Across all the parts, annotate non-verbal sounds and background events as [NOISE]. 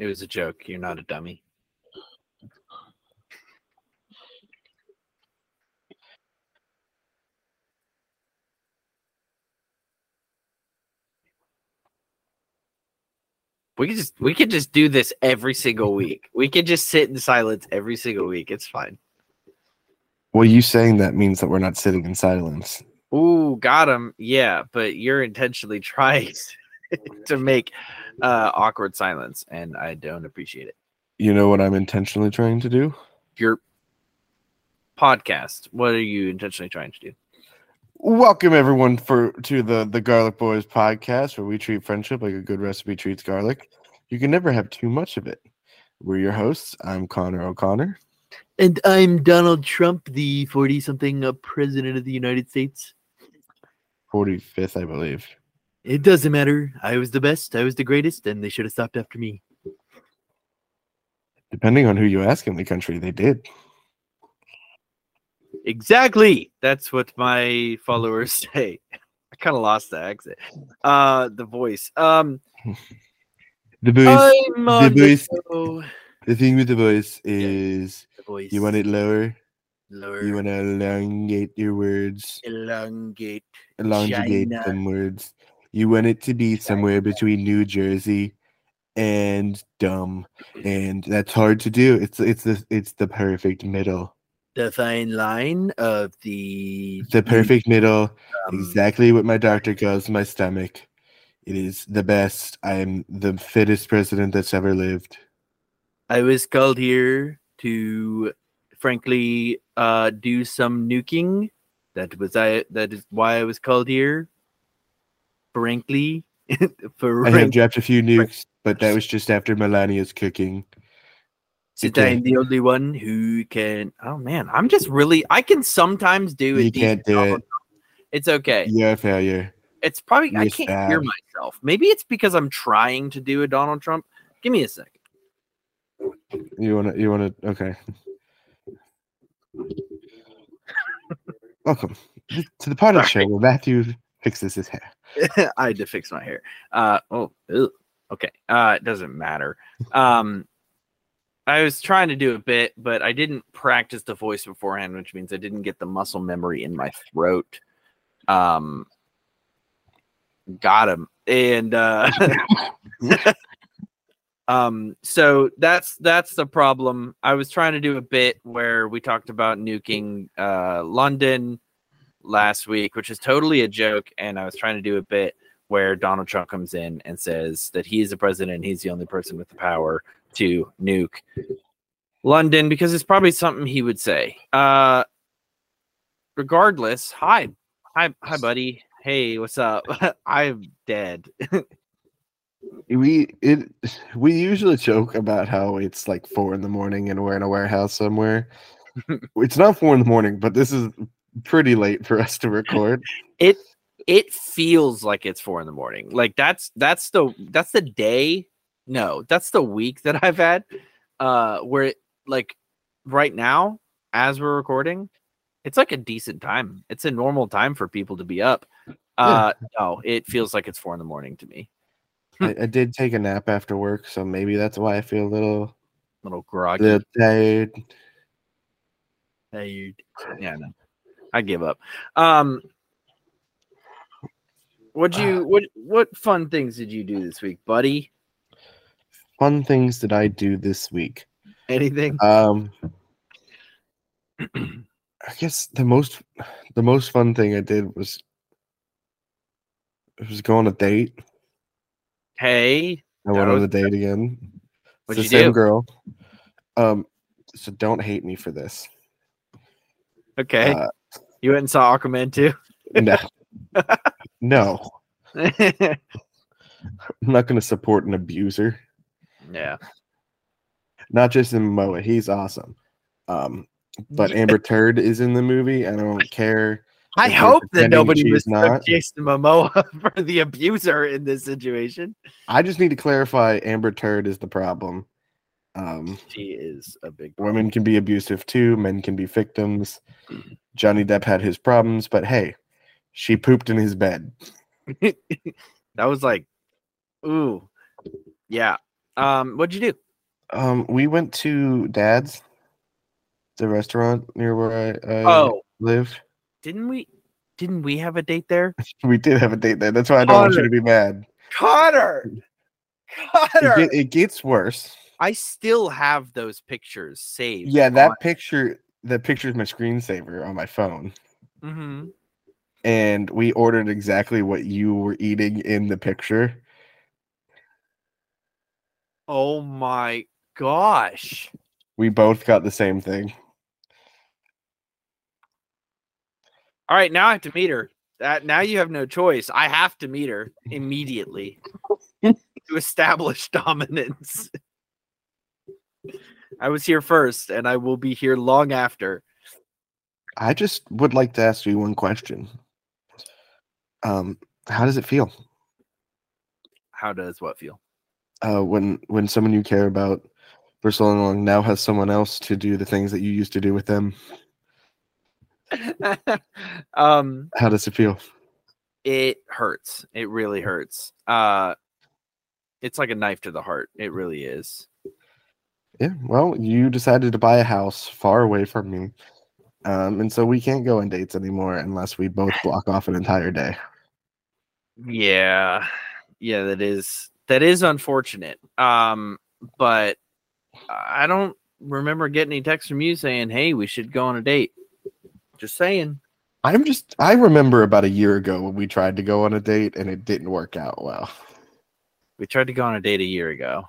It was a joke. You're not a dummy. We could just we could just do this every single week. We could just sit in silence every single week. It's fine. Well, you saying that means that we're not sitting in silence. Ooh, got him. Yeah, but you're intentionally trying [LAUGHS] to make uh, awkward silence, and I don't appreciate it. You know what I'm intentionally trying to do? Your podcast. What are you intentionally trying to do? Welcome everyone for to the the Garlic Boys podcast, where we treat friendship like a good recipe treats garlic. You can never have too much of it. We're your hosts. I'm Connor O'Connor. And I'm Donald Trump, the 40 something uh, president of the United States. 45th, I believe. It doesn't matter. I was the best. I was the greatest, and they should have stopped after me. Depending on who you ask in the country, they did. Exactly. That's what my followers [LAUGHS] say. I kind of lost the accent. Uh the voice. Um [LAUGHS] The voice. I'm the on the voice. show. The thing with the voice is The voice. you want it lower. lower, You want to elongate your words, elongate. elongate China. some words. You want it to be somewhere between New Jersey and dumb, and that's hard to do. It's it's the it's the perfect middle. The fine line of the The perfect middle. um, exactly what my doctor calls my stomach. It is the best. I am the fittest president that's ever lived. I was called here to frankly uh do some nuking. That was I that is why I was called here. Frankly. [LAUGHS] For I have dropped a few nukes, but that was just after Melania's cooking. Since okay. I'm the only one who can oh man, I'm just really I can sometimes do it. You can't do it. It's okay. You're a failure. It's probably I You're can't hear myself. Maybe it's because I'm trying to do a Donald Trump. Give me a second. You wanna you wanna okay. [LAUGHS] Welcome to the part of the show where Matthew fixes his hair. [LAUGHS] I had to fix my hair. Uh oh, ew. okay. Uh it doesn't matter. Um I was trying to do a bit, but I didn't practice the voice beforehand, which means I didn't get the muscle memory in my throat. Um got him. And uh [LAUGHS] um so that's that's the problem. I was trying to do a bit where we talked about nuking uh London last week, which is totally a joke. And I was trying to do a bit where Donald Trump comes in and says that he's the president, and he's the only person with the power to nuke London because it's probably something he would say. Uh, regardless, hi, hi, hi, buddy. Hey, what's up? [LAUGHS] I'm dead. [LAUGHS] We it we usually joke about how it's like four in the morning and we're in a warehouse somewhere. [LAUGHS] it's not four in the morning, but this is pretty late for us to record. it it feels like it's four in the morning. Like that's that's the that's the day. No, that's the week that I've had. Uh, where it, like right now, as we're recording, it's like a decent time. It's a normal time for people to be up. Uh, no, it feels like it's four in the morning to me. I, I did take a nap after work, so maybe that's why I feel a little, little groggy. little tired. tired. Yeah, no, I give up. Um, what you what what fun things did you do this week, buddy? Fun things did I do this week. Anything? Um, [CLEARS THROAT] I guess the most the most fun thing I did was it was go on a date. Hey, I went on a date again. It's the you same do? girl. Um, so don't hate me for this. okay. Uh, you went and saw Aquaman too. no, [LAUGHS] no, [LAUGHS] I'm not going to support an abuser. yeah. Not just in Momoa, he's awesome. Um, but Amber Turd is in the movie. I don't care. I hope that nobody was. Jason Momoa [LAUGHS] for the abuser in this situation. I just need to clarify: Amber Turd is the problem. Um, She is a big women can be abusive too. Men can be victims. Johnny Depp had his problems, but hey, she pooped in his bed. [LAUGHS] that was like, ooh, yeah. Um, what'd you do? Um, we went to Dad's, the restaurant near where I, I Oh, live. didn't we? Didn't we have a date there? [LAUGHS] We did have a date there. That's why I don't want you to be mad. Connor, It, Connor. get, it gets worse. I still have those pictures saved. Yeah, that picture, the picture is my screensaver on my phone. hmm And we ordered exactly what you were eating in the picture. Oh my gosh. We both got the same thing. All right, now I have to meet her. That now you have no choice. I have to meet her immediately [LAUGHS] to establish [LAUGHS] dominance. I was here first, and I will be here long after. I just would like to ask you one question. Um, how does it feel How does what feel? uh, when when someone you care about for so long now has someone else to do the things that you used to do with them? [LAUGHS] um, How does it feel? it hurts. It really hurts. Uh, it's like a knife to the heart. It really is. Yeah, well, you decided to buy a house far away from me. Um, and so we can't go on dates anymore unless we both block off an entire day. Yeah. Yeah, that is that is unfortunate. Um, but I don't remember getting any text from you saying, "Hey, we should go on a date." Just saying. I'm just I remember about a year ago when we tried to go on a date and it didn't work out well. We tried to go on a date a year ago.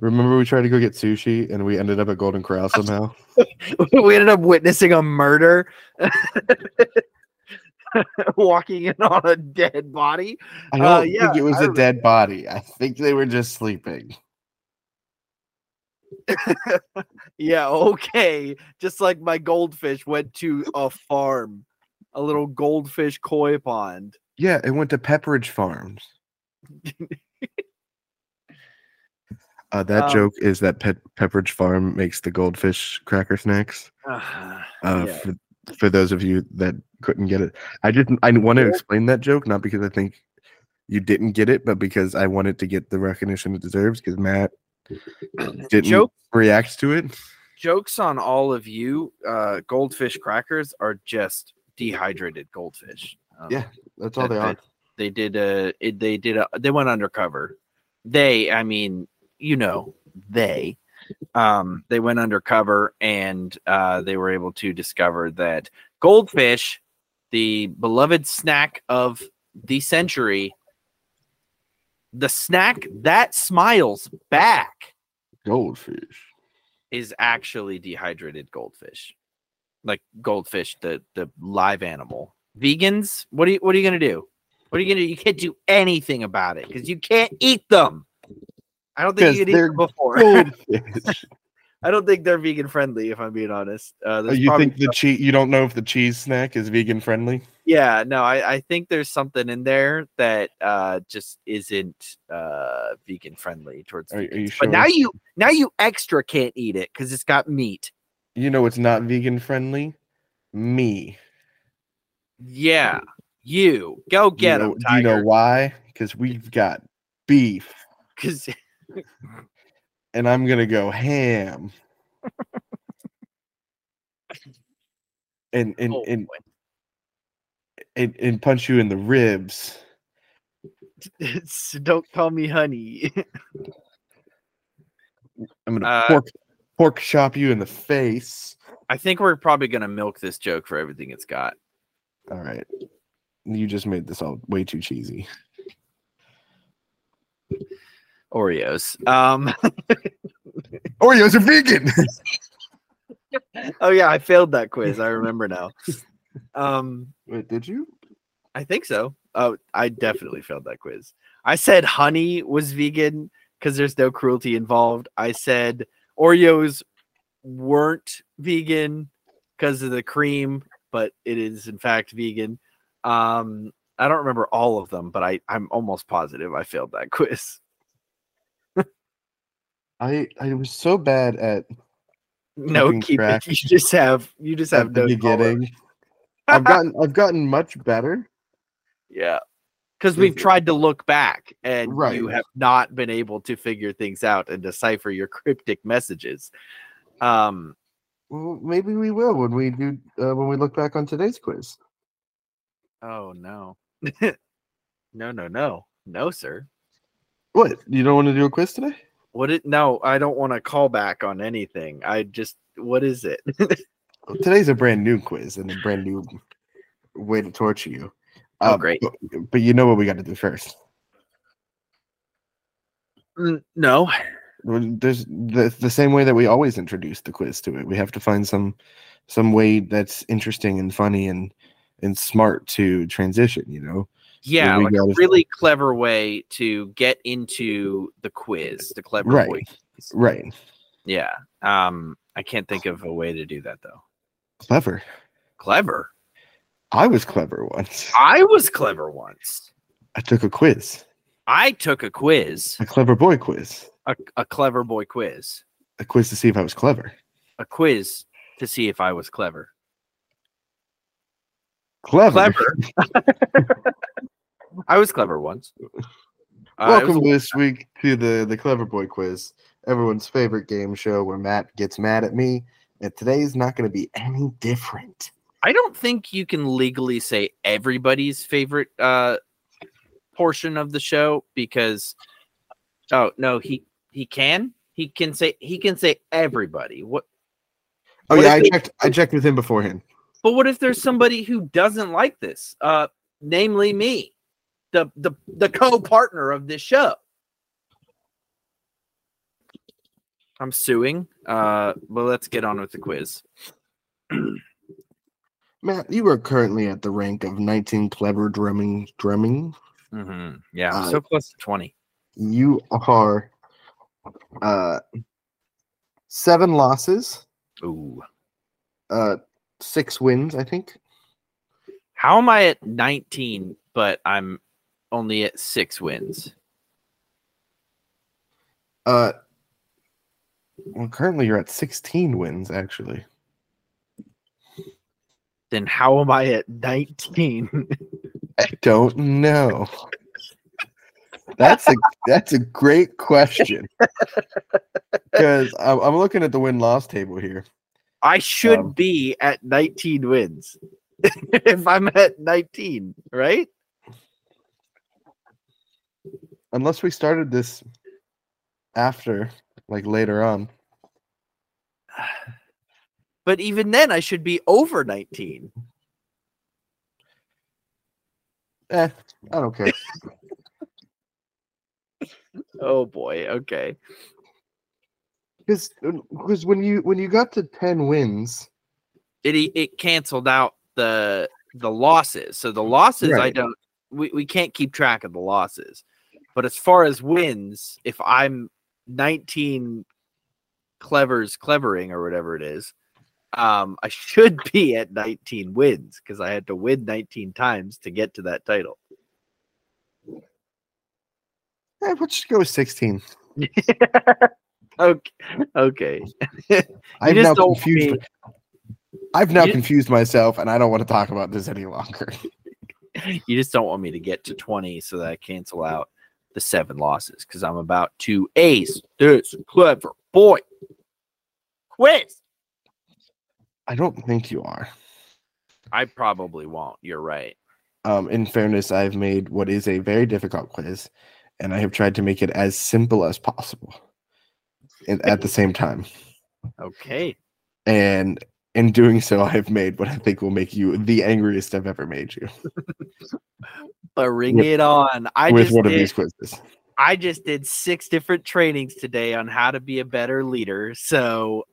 Remember we tried to go get sushi and we ended up at Golden Corral somehow? [LAUGHS] we ended up witnessing a murder. [LAUGHS] Walking in on a dead body. I Uh, don't yeah, think it was I a dead body. I think they were just sleeping. [LAUGHS] Yeah, okay. Just like my goldfish went to a farm, a little goldfish koi pond. Yeah, it went to Pepperidge Farms. Uh, that Um, joke is that Pe- Pepperidge Farm makes the goldfish cracker snacks. Uh, Uh, yeah. for, for those of you that couldn't get it, I didn't. I want to explain that joke not because I think you didn't get it, but because I wanted to get the recognition it deserves. Because Matt [CLEARS THROAT] didn't Joke react to it. jokes on all of you. Uh, goldfish crackers are just dehydrated goldfish. Um, Yeah, That's all that- they are. that They did a. It, they did a. They went undercover. They, I mean, you know, they. Um, they went undercover and uh, they were able to discover that goldfish, the beloved snack of the century, the snack that smiles back Goldfish. is actually dehydrated goldfish, like goldfish, the the live animal. Vegans, what are you what are you gonna do? What are you gonna do? You can't do anything about it because you can't eat them. I don't think you could eat them before. [LAUGHS] I don't think they're vegan friendly, if I'm being honest. Uh, Oh, you think the cheese? You don't know if the cheese snack is vegan friendly? Yeah, no, I, I think there's something in there that uh just isn't uh vegan friendly towards Are- are vegans. you But now you now you extra can't eat it because it's got meat. You know it's not vegan friendly. Me. Yeah, you go Do you get know- them, Do you know why? Because we've got beef, [LAUGHS] Because and I'm gonna go ham. and and, Oh, and and and punch you in the ribs. [LAUGHS] don't call me honey. I'm gonna Uh, pork pork chop you in the face. I think we're probably gonna milk this joke for everything it's got. All right. You just made this all way too cheesy. Oreos. Um. [LAUGHS] Oreos are vegan. oh yeah, I failed that quiz. I remember now. Um. Wait, did you? I think so. Oh, I definitely failed that quiz. I said honey was vegan because there's no cruelty involved. I said Oreos weren't vegan because of the cream, but it is in fact vegan. Um, I don't remember all of them, but I I'm almost positive I failed that [LAUGHS] quiz. I I was so bad at No, Keeping keep it. You just have you just have no beginning. I've gotten I've gotten much better, [LAUGHS] Yeah. because we've tried to look back and you have not been able to figure things out and decipher your cryptic messages. Um, Well, maybe we will when we do uh, when we look back on today's quiz. oh no, [LAUGHS] no, no, no, no, sir. What? You don't want to do a quiz today? What it? No, I don't want to call back on anything. I just, what is it? [LAUGHS] Today's a brand new quiz and a brand new way to torture you. Oh, Uh, great. But, but you know what we got to do first. Mm, no, There's the, the same way that we always introduce the quiz to it. We have to find some some way that's interesting and funny and and smart to transition. You know, yeah, like a really clever way to get into the quiz, the clever Right. voice. right? Yeah. Um, I can't think of a way to do that though. Clever. Clever. I was clever once. I was clever once. I took a quiz, I took a quiz, a clever boy quiz, a, a clever boy quiz, a quiz to see if I was clever. a quiz to see if I was clever. Clever. Clever. [LAUGHS] I was clever once. Uh, Welcome was- this week to the the Clever Boy Quiz, everyone's favorite game show where Matt gets mad at me, and today's not going to be any different. I don't think you can legally say everybody's favorite uh portion of the show because oh no, he he can. He can say he can say everybody. What Oh What yeah, I they- checked. I checked with him beforehand. but what if there's somebody who doesn't like this? Uh namely me. The the the co-partner of this show. I'm suing. Uh well let's get on with the quiz. [CLEARS THROAT] Matt, you are currently at the rank of 19 clever drumming. Drumming. hmm Yeah, Uh, so close to 20. You are uh seven losses, Ooh. uh six wins. I think. How am I at 19, but I'm only at six wins? Uh, well, currently you're at 16 wins. Actually, Then how am I at 19? I don't know. That's a that's a great question. Because I'm, I'm looking at the win loss table here. I should Um, be at 19 wins [LAUGHS] if I'm at 19, right? Unless we started this after, like later on. [SIGHS] But even then, I should be over 19. Eh, I don't care. [LAUGHS] Oh boy. Okay. Because because when you when you got to 10 wins, It it canceled out the the losses. So the losses I don't we, we can't keep track of the losses. But as far as wins, if I'm 19 clevers clevering or whatever it is, um I should be at 19 wins because I had to win 19 times to get to that title. eh, let's just go with 16. [LAUGHS] okay. Okay. I've just now confused. mean- I've now you- confused myself, and I don't want to talk about this any longer. [LAUGHS] you just don't want me to get to 20 so that I cancel out the seven losses because I'm about to ace this clever boy quiz. I don't think you are. I probably won't. You're right. Um, in fairness, I've made what is a very difficult quiz, and I have tried to make it as simple as possible. At the same time, Okay. and in doing so, I have made what I think will make you the angriest I've ever made you [LAUGHS] Bring With- it on. I with just one of did, these quizzes. I just did six different trainings today on how to be a better leader. So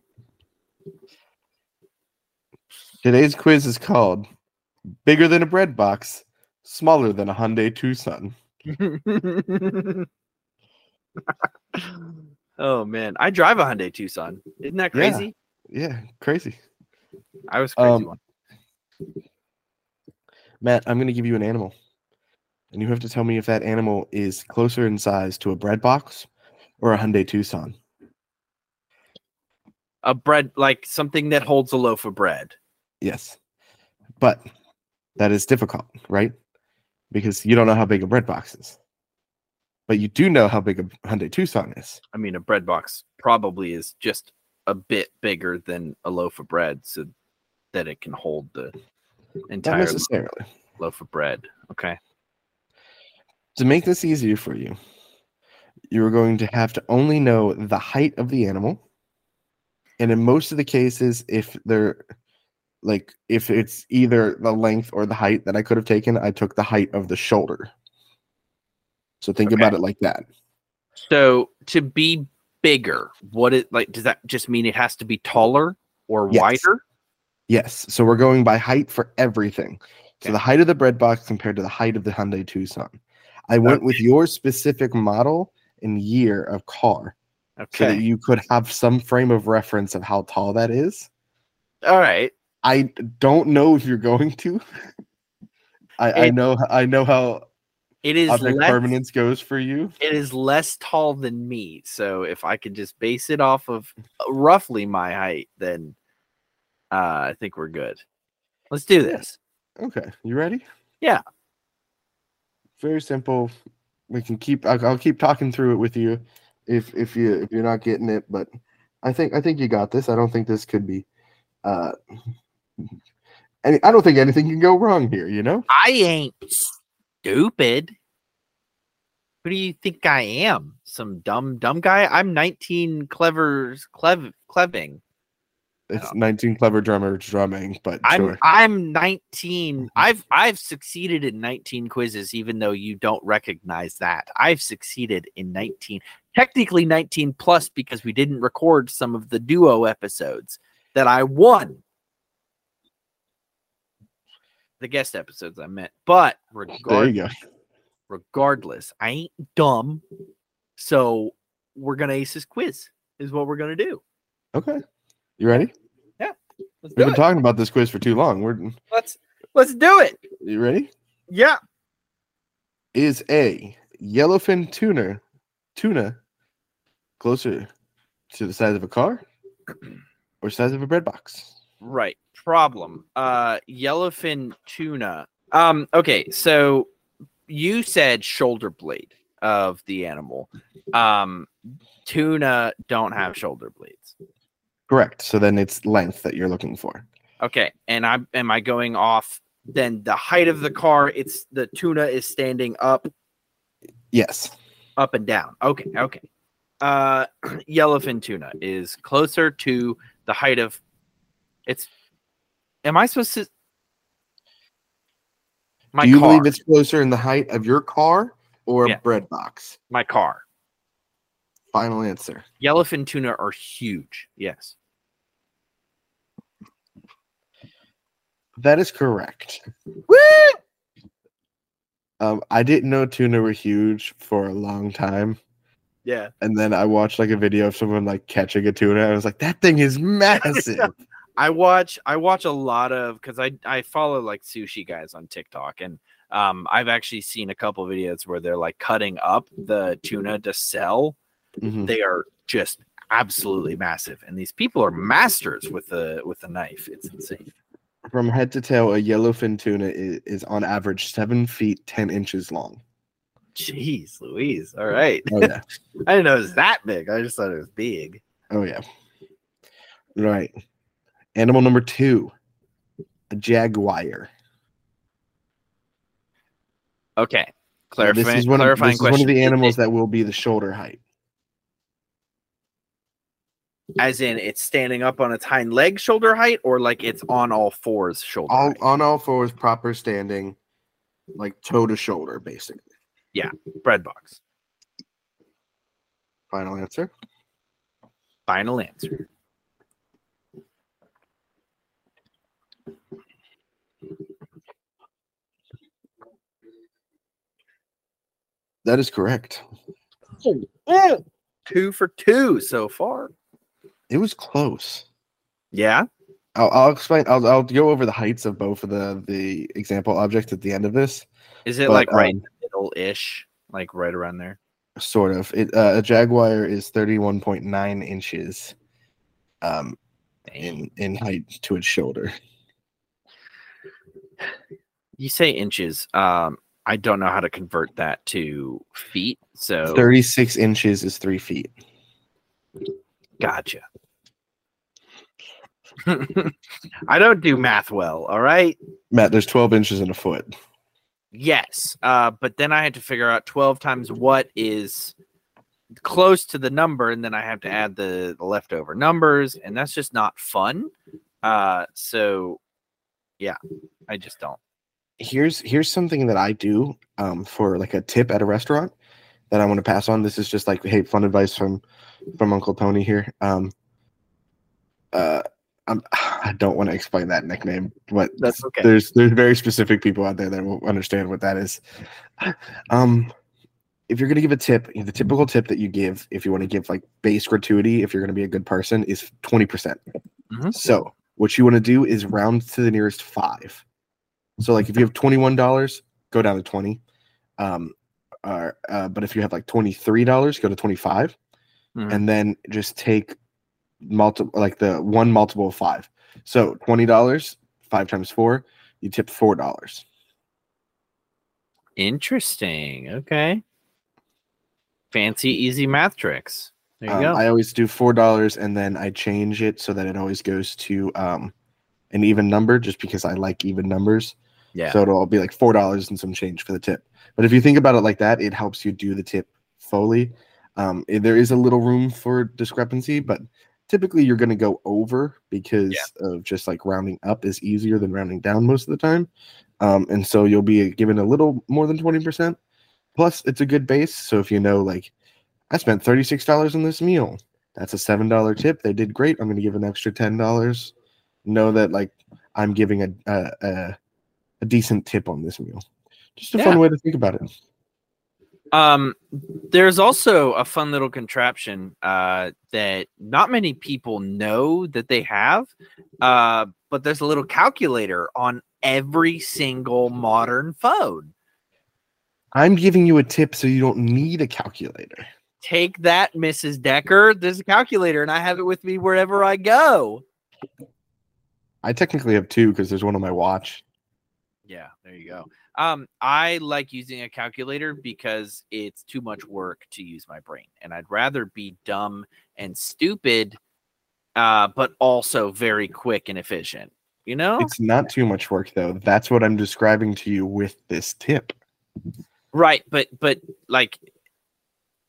Today's quiz is called "Bigger than a bread box, smaller than a Hyundai Tucson." [LAUGHS] oh man, I drive a Hyundai Tucson. Isn't that Yeah. crazy? Yeah, crazy. I was crazy Um, one. Matt, I'm going to give you an animal, and you have to tell me if that animal is closer in size to a bread box or a Hyundai Tucson. A bread like something that holds a loaf of bread. Yes, but that is difficult, right? because you don't know how big a bread box is. But you do know how big a Hyundai Tucson is. I mean, a bread box probably is just a bit bigger than a loaf of bread, so that it can hold the entire loaf of bread. Okay. To make this easier for you, you are going to have to only know the height of the animal. And in most of the cases, if they're like if it's either the length or the height that I could have taken, I took the height of the shoulder. So think Okay. about it like that. So to be bigger, what it like? Does that just mean it has to be taller or Yes. wider? Yes. So we're going by height for everything. So the height of the bread box compared to the height of the Hyundai Tucson. I went with your specific model and year of car Okay. so that you could have some frame of reference of how tall that is. All right. I don't know if you're going to. I, I know I know how It is object less. permanence goes for you. It is less tall than me. So if I could just base it off of roughly my height, then uh, I think we're good. Let's do this. Okay, you ready? Yeah. Very simple. We can keep. I'll, I'll keep talking through it with you, if if you if you're not getting it. But I think I think you got this. I don't think this could be. Uh, any, I don't think anything can go wrong here. You know. I ain't stupid. Who do you think I am? Some dumb dumb guy? I'm 19 clever clev cleving. It's 19 clever drummers drumming, but I'm sure. I'm 19. I've I've succeeded in 19 quizzes, even though you don't recognize that. I've succeeded in 19, technically 19 plus because we didn't record some of the duo episodes that I won. The guest episodes I meant, but regardless, regardless, I ain't dumb. So we're gonna ace this quiz, is what we're gonna do. Okay. You ready? Let's We've been it. talking about this quiz for too long. We're Let's let's do it. you ready? Yeah. Is a yellowfin tuna tuna closer to the size of a car or size of a bread box? Right. Problem. Uh yellowfin tuna. Um okay, so you said shoulder blade of the animal. Um tuna don't have shoulder blades. Correct. So then it's length that you're looking for. Okay, and I am I going off then the height of the car, it's the tuna is standing up Yes. up and down. Okay, okay. Uh [CLEARS THROAT] yellowfin tuna is closer to the height of it's am I supposed to my Do you car, believe it's closer in the height of your car or a Yeah. bread box? my car. Final answer. Yellowfin tuna are huge. Yes. That is correct. Woo! Um, I didn't know tuna were huge for a long time. Yeah. And then I watched like a video of someone like catching a tuna. And I was like, that thing is massive. [LAUGHS] I watch I watch a lot of because I I follow like sushi guys on TikTok and um I've actually seen a couple videos where they're like cutting up the tuna to sell. Mhm. They are just absolutely massive, and these people are masters with the with the knife. It's insane. From head to tail, a yellowfin tuna is, is on average seven feet ten inches long. Jeez, Louise. All oh, right, Oh yeah, [LAUGHS] I didn't know it was that big. I just thought it was big. oh yeah. Right. Animal number two, a jaguar. Okay, clarifying. this is one of, this is one of the animals that will be the shoulder height. As in it's standing up on its hind leg shoulder height, or like it's on all fours shoulder All height. on all fours, proper standing, like toe to shoulder, basically. Yeah, bread box. Final answer. Final answer. That is correct. Two for two so far. It was close. Yeah. I'll, I'll explain. I'll, I'll go over the heights of both of the the example objects at the end of this. Is it But, like right um, middle ish? Like right around there? Sort of. It uh, a jaguar is thirty one point nine inches, um, in in height to its shoulder. You say inches. Um, I don't know how to convert that to feet. So 36 inches is three feet. gotcha. [LAUGHS] I don't do math well. All right. Matt, there's 12 inches in a foot. Yes. Uh, but then I had to figure out 12 times what is close to the number, and then I have to add the, the leftover numbers, and that's just not fun. Uh, so yeah, I just don't. Here's here's something that I do um, for like a tip at a restaurant that I want to pass on. This is just like hey, fun advice from from Uncle Tony here. Um, uh, I'm, [SIGHS] I don't want to explain that nickname, but That's okay. there's there's very specific people out there that will understand what that is. [SIGHS] Um, if you're gonna give a tip, the typical tip that you give if you want to give like base gratuity, if you're gonna be a good person, is twenty percent. Mhm. So what you want to do is round to the nearest five. So like if you have twenty one dollars, go down to twenty. Um, or, uh, but if you have like twenty three dollars, go to twenty five, Mhm. and then just take multiple like the one multiple of five. So twenty dollars, five times four, you tip four dollars. Interesting. Okay. Fancy, easy math tricks. There you Um, go. I always do four dollars and then I change it so that it always goes to um, an even number, just because I like even numbers. yeah. So it'll be like four dollars and some change for the tip. But if you think about it like that, it helps you do the tip fully. Um, there is a little room for discrepancy, but typically you're going to go over because of just like rounding up is easier than rounding down most of the time. Um, and so you'll be given a little more than twenty percent. Plus, it's a good base. So if you know, like, I spent thirty six dollars on this meal, that's a seven dollar tip. They did great. I'm going to give an extra ten dollars. Know that like I'm giving a, a, a a decent tip on this meal. Just a Yeah. fun way to think about it. Um, there's also a fun little contraption uh, that not many people know that they have, uh, but there's a little calculator on every single modern phone. I'm giving you a tip so you don't need a calculator. Take that, Mrs. Decker. There's a calculator, and I have it with me wherever I go. I technically have two because there's one on my watch. Yeah, there you go. Um, I like using a calculator because it's too much work to use my brain, and I'd rather be dumb and stupid, uh, but also very quick and efficient. You know, It's not too much work though. That's what I'm describing to you with this tip. right? But but like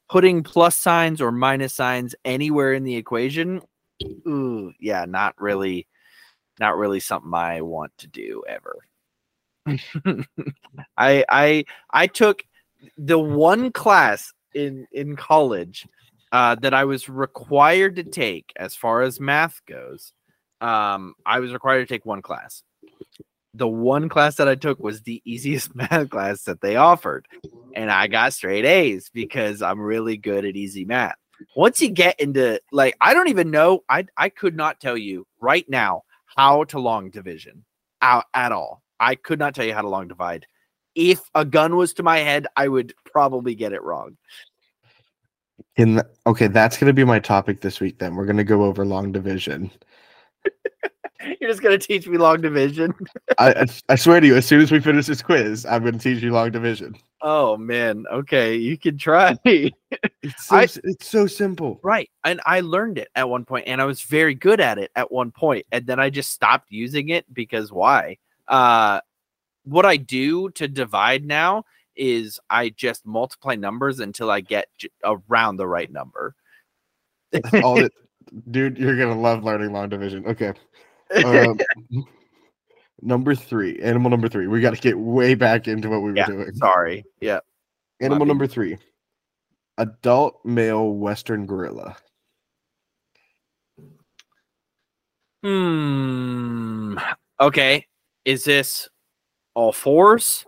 putting plus signs or minus signs anywhere in the equation, ooh, yeah, not really, not really something I want to do ever. [LAUGHS] I I I took the one class in in college uh, that I was required to take as far as math goes. Um, I was required to take one class. The one class that I took was the [LAUGHS] easiest math class that they offered, and I got straight A's because I'm really good at easy math. Once you get into like, I don't even know. I I could not tell you right now how to long division out at all. I could not tell you how to long divide. If a gun was to my head, I would probably get it wrong. In the, okay, that's gonna be my topic this week. Then we're gonna go over long division. [LAUGHS] You're just gonna teach me long division. I, I I swear to you, as soon as we finish this quiz, I'm gonna teach you long division. Oh man, okay, you can try. [LAUGHS] It's so, I- it's so simple. right, and I learned it at one point, and I was very good at it at one point, and then I just stopped using it because why? Uh, what I do to divide now is I just multiply numbers until I get j- around the right number. All [LAUGHS] dude, you're gonna love learning long division. Okay. [LAUGHS] Um, number three, animal number three. We got to get way back into what we were doing. Sorry. Yeah. Animal number three, adult male western gorilla. Hmm. Okay. Is this all fours?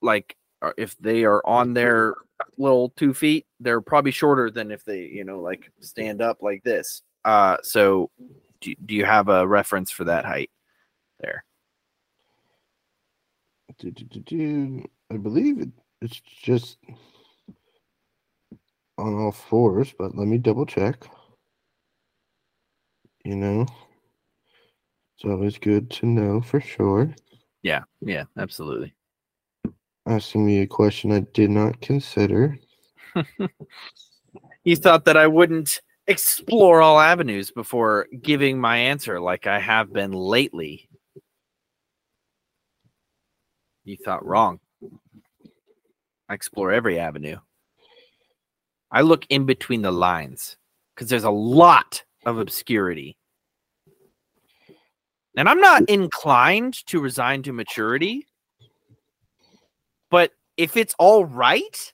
Like, uh, if they are on their little two feet, they're probably shorter than if they, you know, like stand up like this. Uh, so do, do you have a reference for that height there? Do, do. I believe it, it's just on all fours, but let me double check. You know, it's always good to know for sure. Yeah. Yeah. Absolutely. asking me a question I did not consider. [LAUGHS] you thought that I wouldn't explore all avenues before giving my answer like I have been lately. You thought wrong. I explore every avenue. I look in between the lines because there's a lot of obscurity. And I'm not inclined to resign to maturity. But if it's all right,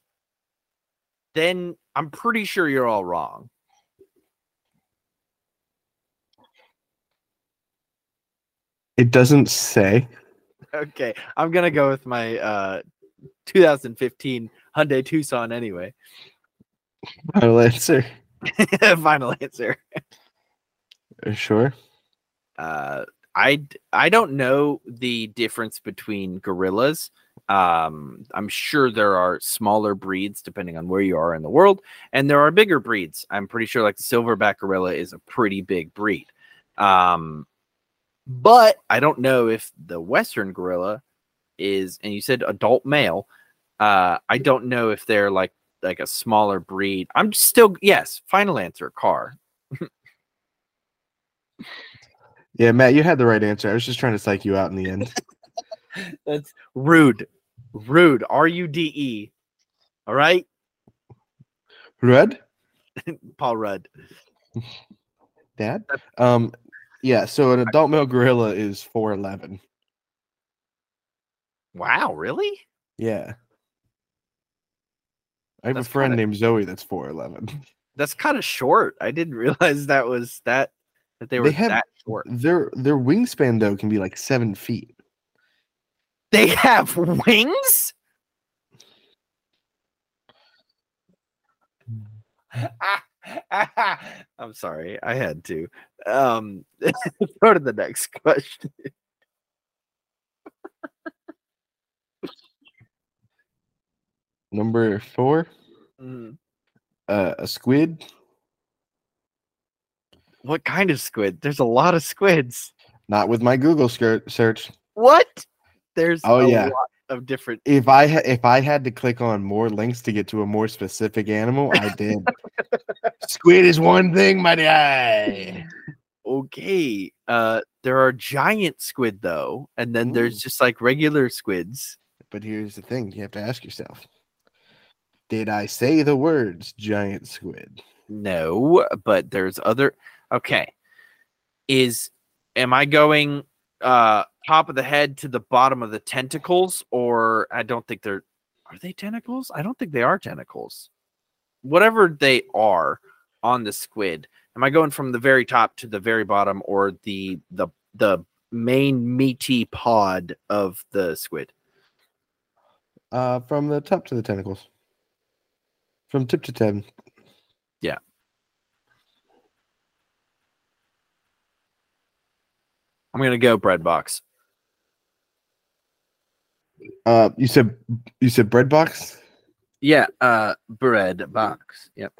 then I'm pretty sure you're all wrong. It doesn't say. Okay, I'm gonna go with my uh 2015 Hyundai Tucson anyway. Final answer. [LAUGHS] Final answer. Sure. Uh, I I don't know the difference between gorillas. Um, I'm sure there are smaller breeds depending on where you are in the world, and there are bigger breeds. I'm pretty sure like the silverback gorilla is a pretty big breed. Um, but I don't know if the western gorilla is, and you said adult male. Uh, I don't know if they're like like a smaller breed. I'm still yes. Final answer, car. [LAUGHS] yeah, Matt, you had the right answer. I was just trying to psych you out in the end. [LAUGHS] That's rude. Rude. R U D E. All right. Rudd? [LAUGHS] Paul Rudd. [LAUGHS] Dad? Um yeah, so an adult male gorilla is four eleven. Wow, really? Yeah. I have That's a friend kinda- named Zoe that's four eleven. That's kind of short. I didn't realize that was that that they were have- that short. Their their wingspan though can be like seven feet. They have wings? [LAUGHS] I'm sorry. I had to. Um [LAUGHS] go to the next question. Number four, Mm, uh, a squid. What kind of squid? There's a lot of squids. Not with my Google skirt search. What? There's Oh, a yeah. lot of different If I ha- if I had to click on more links to get to a more specific animal, I did. [LAUGHS] squid is one thing, my guy. Okay. Uh there are giant squid though, and then there's just like regular squids. But here's the thing: you have to ask yourself: Did I say the words giant squid? No, but there's other Okay. Is am I going uh top of the head to the bottom of the tentacles or I don't think they're are they tentacles? I don't think they are tentacles. Whatever they are on the squid. Am I going from the very top to the very bottom or the the the main meaty pod of the squid? Uh, from the top to the tentacles, from tip to tip. I'm gonna go bread box. Uh, you said you said bread box. Yeah, uh bread box. Yep.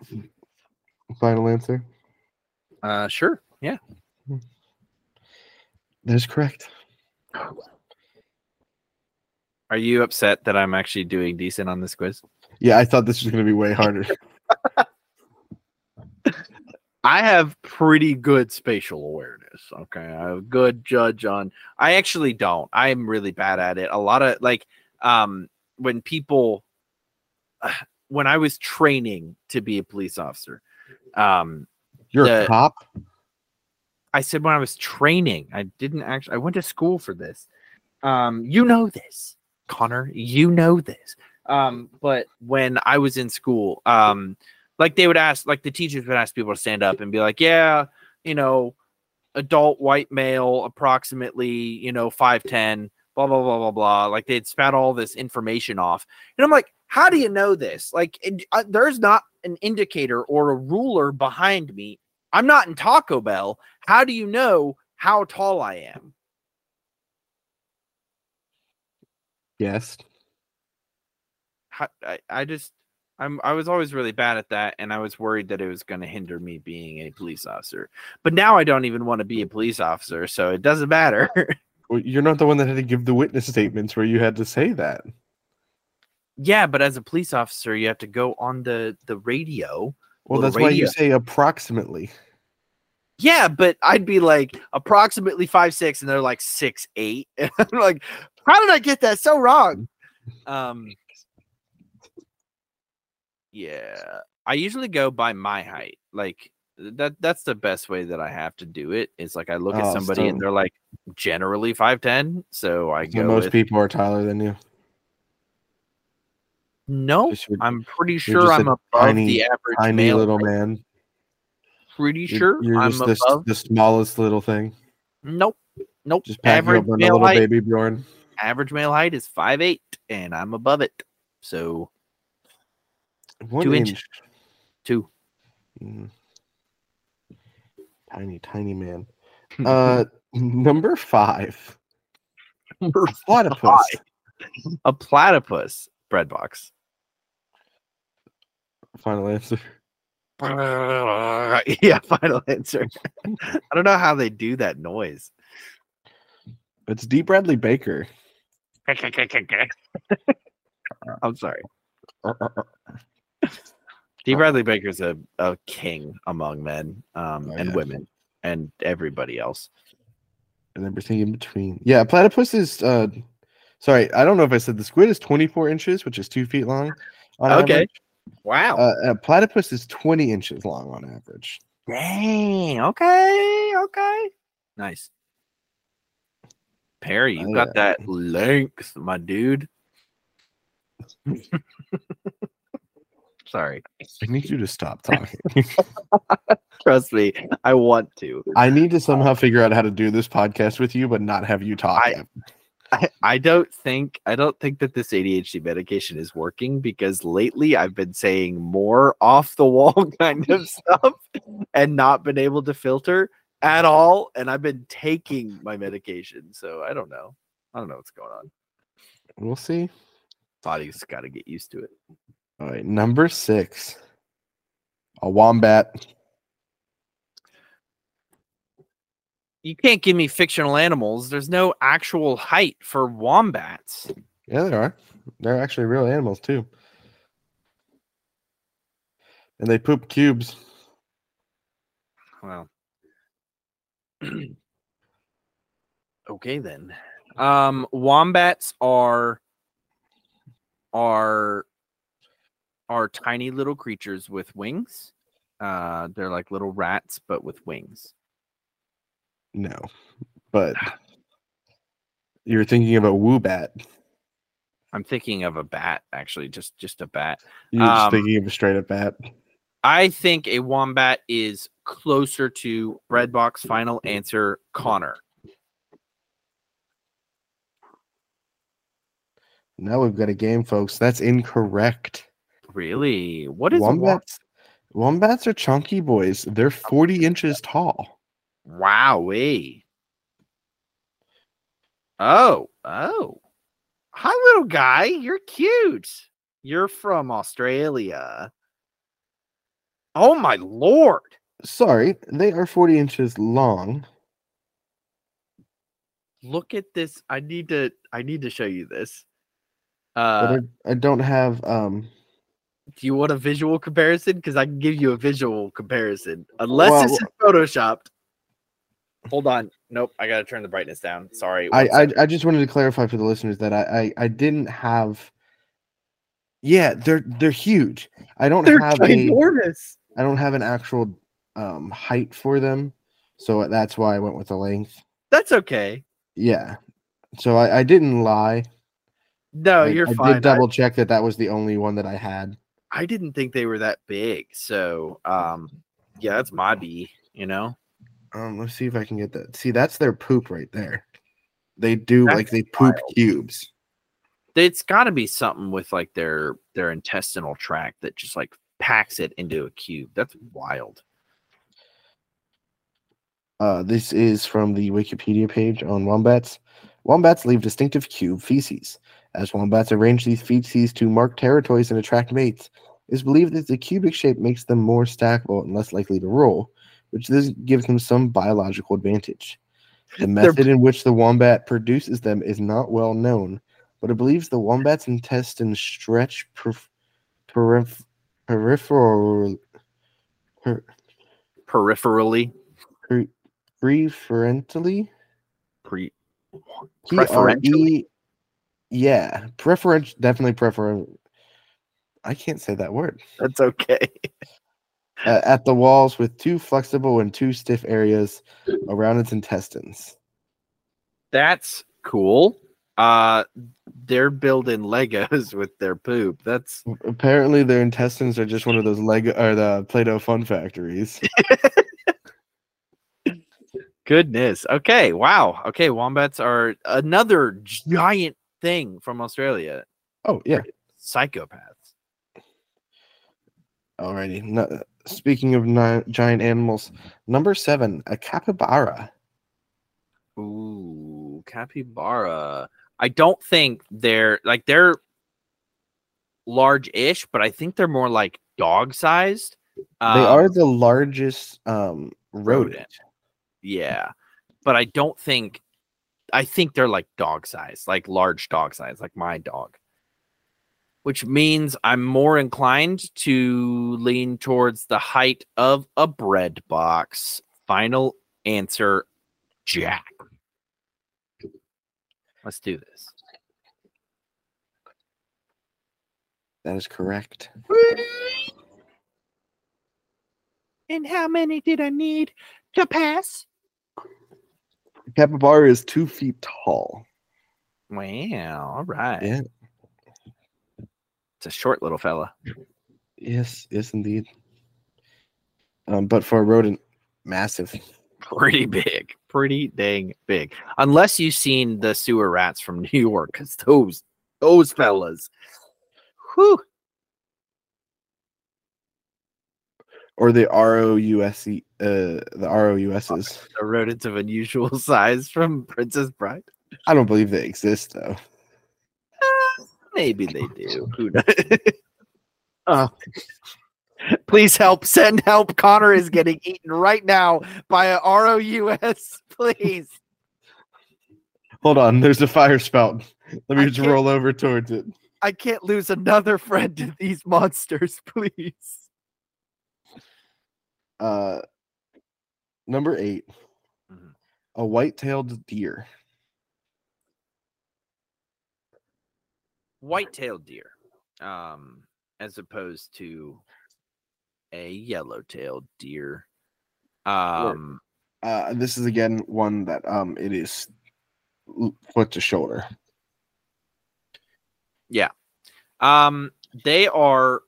Final answer. Uh sure. Yeah. That is correct. Are you upset that I'm actually doing decent on this quiz? Yeah, I thought this was going to be way harder. [LAUGHS] I have pretty good spatial awareness. Okay. I have a good judge on I actually don't. I'm really bad at it. A lot of like um when people [SIGHS] when I was training to be a police officer, um You're The- a cop. I said when I was training, I didn't actually I went to school for this. Um, you know this, Connor. You know this. Um, but when I was in school, um, like they would ask, like the teachers would ask people to stand up and be like, Yeah, you know, adult white male, approximately, you know, five ten, blah blah blah blah blah. Like they'd spat all this information off, and I'm like, how do you know this? Like, it, uh, there's not an indicator or a ruler behind me. I'm not in Taco Bell. How do you know how tall I am? Yes. How, I, I just I'm I was always really bad at that and I was worried that it was going to hinder me being a police officer. But now I don't even want to be a police officer, so it doesn't matter. [LAUGHS] Well, you're not the one that had to give the witness statements where you had to say that. Yeah, but as a police officer, you have to go on the the radio. Well, that's why you say approximately. Yeah, but I'd be like approximately five six, and they're like six eight. And [LAUGHS] I'm like, how did I get that so wrong? Um, yeah, I usually go by my height. Like uh, that. That's the best way that I have to do it. Is like I look at Oh, somebody so- and they're like generally five ten, so I So go. most with, people are taller than you. no, Just I'm pretty sure I'm above tiny- the average tiny little height. man. Pretty You're, sure you're I'm just the, above. the smallest little thing. Nope, nope. Just average up on a male height. baby Bjorn. average male height is five eight, and I'm above it. So One Two inch. inches. two. Mm. Tiny, tiny man. [LAUGHS] Uh, number five. Number Platypus. a platypus bread box. Final answer. [LAUGHS] yeah, final answer. I don't know how they do that noise. It's D. Bradley Baker. [LAUGHS] I'm sorry. D. Bradley Baker's a, a king among men um, Oh, and yeah. women and everybody else. and everything in between. Yeah, platypus is. uh Sorry, I don't know if I said the squid is 24 inches, which is two feet long. On Okay. average. Wow. Uh, a platypus is 20 inches long on average. Dang. Okay. Okay. Nice. Perry, you Oh, got yeah. that length, my dude. [LAUGHS] [LAUGHS] Sorry. I need you to stop [LAUGHS] talking. Trust me, I want to. I need to somehow um, figure out how to do this podcast with you, but not have you talk. I- I, I don't think I don't think that this ADHD medication is working because lately I've been saying more off the wall [LAUGHS] kind of stuff and not been able to filter at all. And I've been taking my medication. So I don't know. I don't know what's going on. we'll see. Body's got to get used to it. All right, number six, a wombat. You can't give me fictional animals. There's no actual height for wombats. Yeah, there are. They're actually real animals too, and they poop cubes. Wow. [CLEARS THROAT] okay then. Um wombats are are are tiny little creatures with wings. Uh they're like little rats but with wings. No, but you're thinking of a woobat. I'm thinking of a bat actually, just just a bat. You're just Um, thinking of a straight up bat. I think a wombat is closer to Breadbox final answer Connor. Now we've got a game, folks. That's incorrect. Really? What is Wombats. Wombats are chunky boys. They're 40 inches tall. Wowee. Oh, oh. Hi, little guy. You're cute. You're from Australia. Oh, my lord. Sorry, they are 40 inches long. Look at this. I need to I need to show you this. But Uh I, I don't have um do you want a visual comparison? Because I can give you a visual comparison. Unless Well- is photoshopped. Hold on. Nope. I gotta turn the brightness down. Sorry. I, I. I just wanted to clarify for the listeners that I I, I didn't have Yeah, they're they're huge. I don't They're have a ginormous. I don't have an actual um height for them. So that's why I went with the length. That's okay. Yeah. So I, I didn't lie. No, I, you're I fine. did double check that that was the only one that I had. I didn't think they were that big. So, um, yeah, that's my B. You know, Um, let's see if I can get that. See, that's their poop right there. They do like they poop wild. cubes. it's got to be something with like their their intestinal tract that just like packs it into a cube. That's wild. Uh, this is from the Wikipedia page on wombats. Wombats leave distinctive cube feces. As wombats arrange these feces to mark territories and attract mates, it is believed that the cubic shape makes them more stackable and less likely to roll, which does give them some biological advantage. The They're- method in which the wombat produces them is not well known, but it believes the wombat's intestines stretch perif- perif- peripheral per- Peripherally, per- preferentially. pre Preferentially? Yeah, preferential. Definitely prefer. I can't say that word. that's okay. Uh, at the walls with two flexible and two stiff areas around its intestines. That's cool. Uh, they're building Legos with their poop. That's Apparently, their intestines are just one of those Lego or the Play-Doh fun factories. [LAUGHS] goodness. Okay, wow. Okay, wombats are another giant thing from Australia. Oh yeah. Psychopaths. Alrighty. No, speaking of giant animals, number seven, a capybara. Ooh, capybara. I don't think they're like they're large-ish, but I think they're more like dog-sized. they are Um, the largest um, rodent. rodent. Yeah. But I don't think I think they're like dog size, like large dog size, like my dog. Which means I'm more inclined to lean towards the height of a bread box. Final answer Jack. Let's do this. That is correct. And how many did I need to pass? Capybara is two feet tall. Wow. All right. Yeah. It's a short little fella. Yes. Yes, indeed. Um, but for a rodent, massive. pretty big, pretty dang big. Unless you've seen the sewer rats from [LAUGHS] New York, because those those fellas, whew, Or the R O U S E. Uh, the R O U S's. the rodents of unusual [LAUGHS] size from Princess Bride. I don't believe they exist though. Maybe they do. [LAUGHS] Who knows? [LAUGHS] oh. Please help! Send help! Connor is getting eaten right now by a ROUS. Please. Hold on, there's a fire spout. Let me I just roll over towards it. I can't lose another friend to these monsters, please. Uh, number 8 Mhm. a white-tailed deer. white-tailed deer um as opposed to a yellow-tailed deer um Uh, this is again one that um it is foot to shoulder. Yeah. Um they are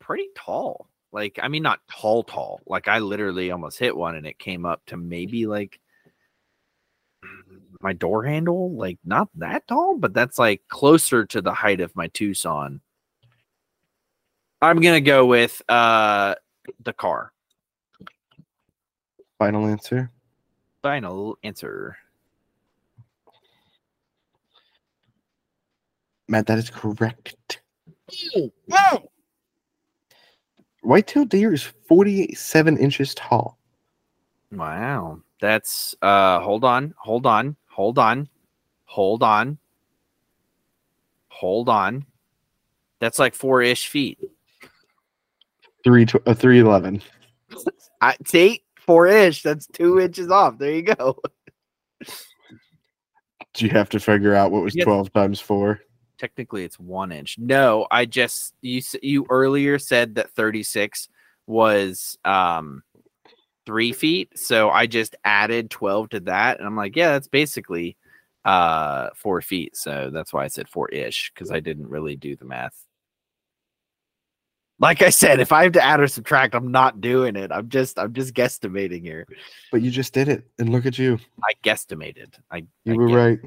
pretty tall like i mean not tall tall like i literally almost hit one and it came up to maybe like my door handle like not that tall but that's like closer to the height of my tucson. I'm gonna go with uh the car. Final answer. final answer. Matt, that is correct. White-tailed deer is 47 inches tall. Wow. That's uh hold on, hold on, hold on, hold on, hold on. That's like four ish feet. Three tw- uh, 311. I see four ish. That's two inches off. There you go. Do you have to figure out what was. 12 times 4? Technically, it's one inch. No, I just you you earlier said that thirty six was um three feet, so I just added twelve to that, and I'm like, yeah, that's basically uh four feet. So that's why I said four ish because I didn't really do the math. Like I said, if I have to add or subtract, I'm not doing it. I'm just I'm just guesstimating here. But you just did it. And look at you. I guesstimated. I You I were guess- right.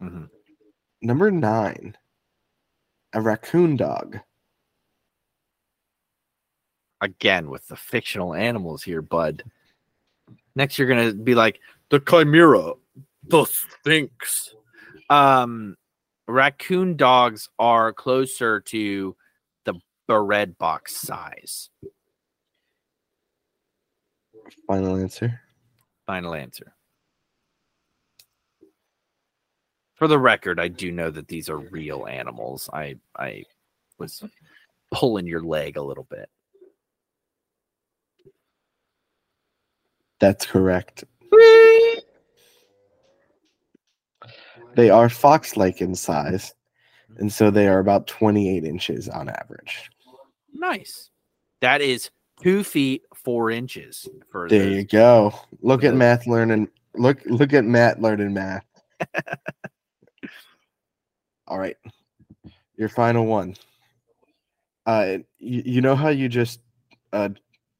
Mhm. Number 9. A raccoon dog. again with the fictional animals here, bud. Next, you're gonna be like the chimera, the sphinx. Um, raccoon dogs are closer to the bread box size. Final answer. Final answer. For the record, I do know that these are real animals. I I was pulling your leg a little bit. That's correct. [LAUGHS] They are fox-like in size, and so they are about 28 inches on average. Nice. That is two feet four inches for There the- you go. Look at the- math learning. Look look at Matt learning math. [LAUGHS] All right. Your final one. Uh you, you know how you just uh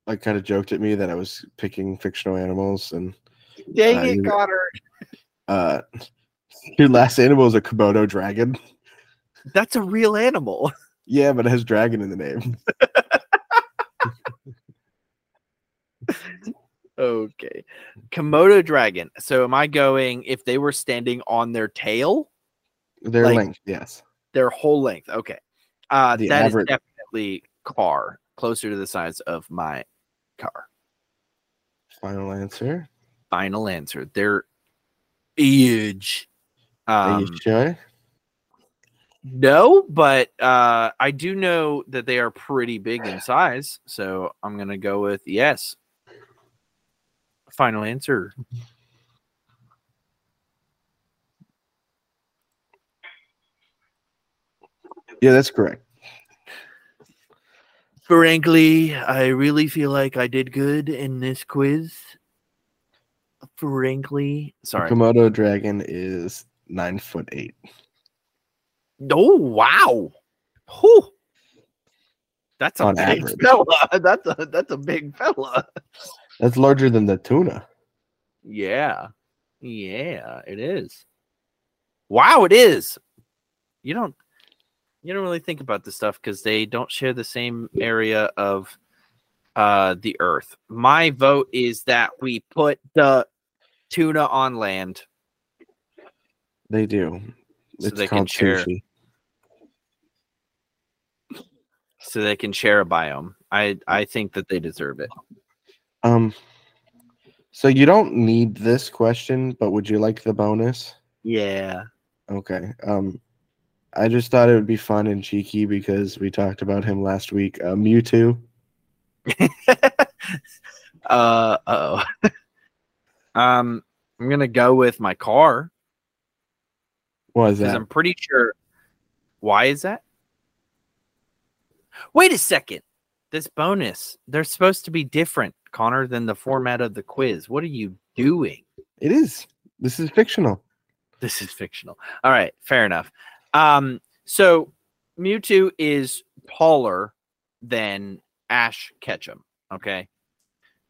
like kind of joked at me that I was picking fictional animals and Dang Uh, it, you- Connor. uh your last animal is a Komodo dragon. That's a real animal. Yeah, but it has dragon in the name. [LAUGHS] Okay. Komodo dragon. So am I going if they were standing on their tail, Their Like- length, yes. their whole length? Okay. Uh The that is average- definitely car, closer to the size of my car. Final answer. Final answer. They're huge. Are Um, you sure? no, but uh I do know that they are pretty big in size, so I'm gonna go with yes. Final answer. Yeah, that's correct. Frankly, I really feel like I did good in this quiz. Frankly, sorry. Komodo dragon is nine foot eight. Oh wow! Whew. That's a On big average. fella. [LAUGHS] That's a that's a big fella. That's larger than the tuna. Yeah, yeah, it is. Wow, it is. You don't you don't really think about this stuff because they don't share the same area of uh the earth. My vote is that we put the tuna on land. They do. So it's they can called share- sushi. so they can share a biome. I I think that they deserve it. Um. So you don't need this question, but would you like the bonus? Yeah. Okay. Um. I just thought it would be fun and cheeky because we talked about him last week. Uh, Mewtwo. [LAUGHS] uh oh. [LAUGHS] um I'm gonna go with my car What is that? I'm pretty sure why is that? Wait a second. This bonus, they're supposed to be different, Connor, than the format of the quiz. What are you doing? It is. This is fictional. This is fictional. All right, fair enough. Um, so Mewtwo is taller than Ash Ketchum. Okay.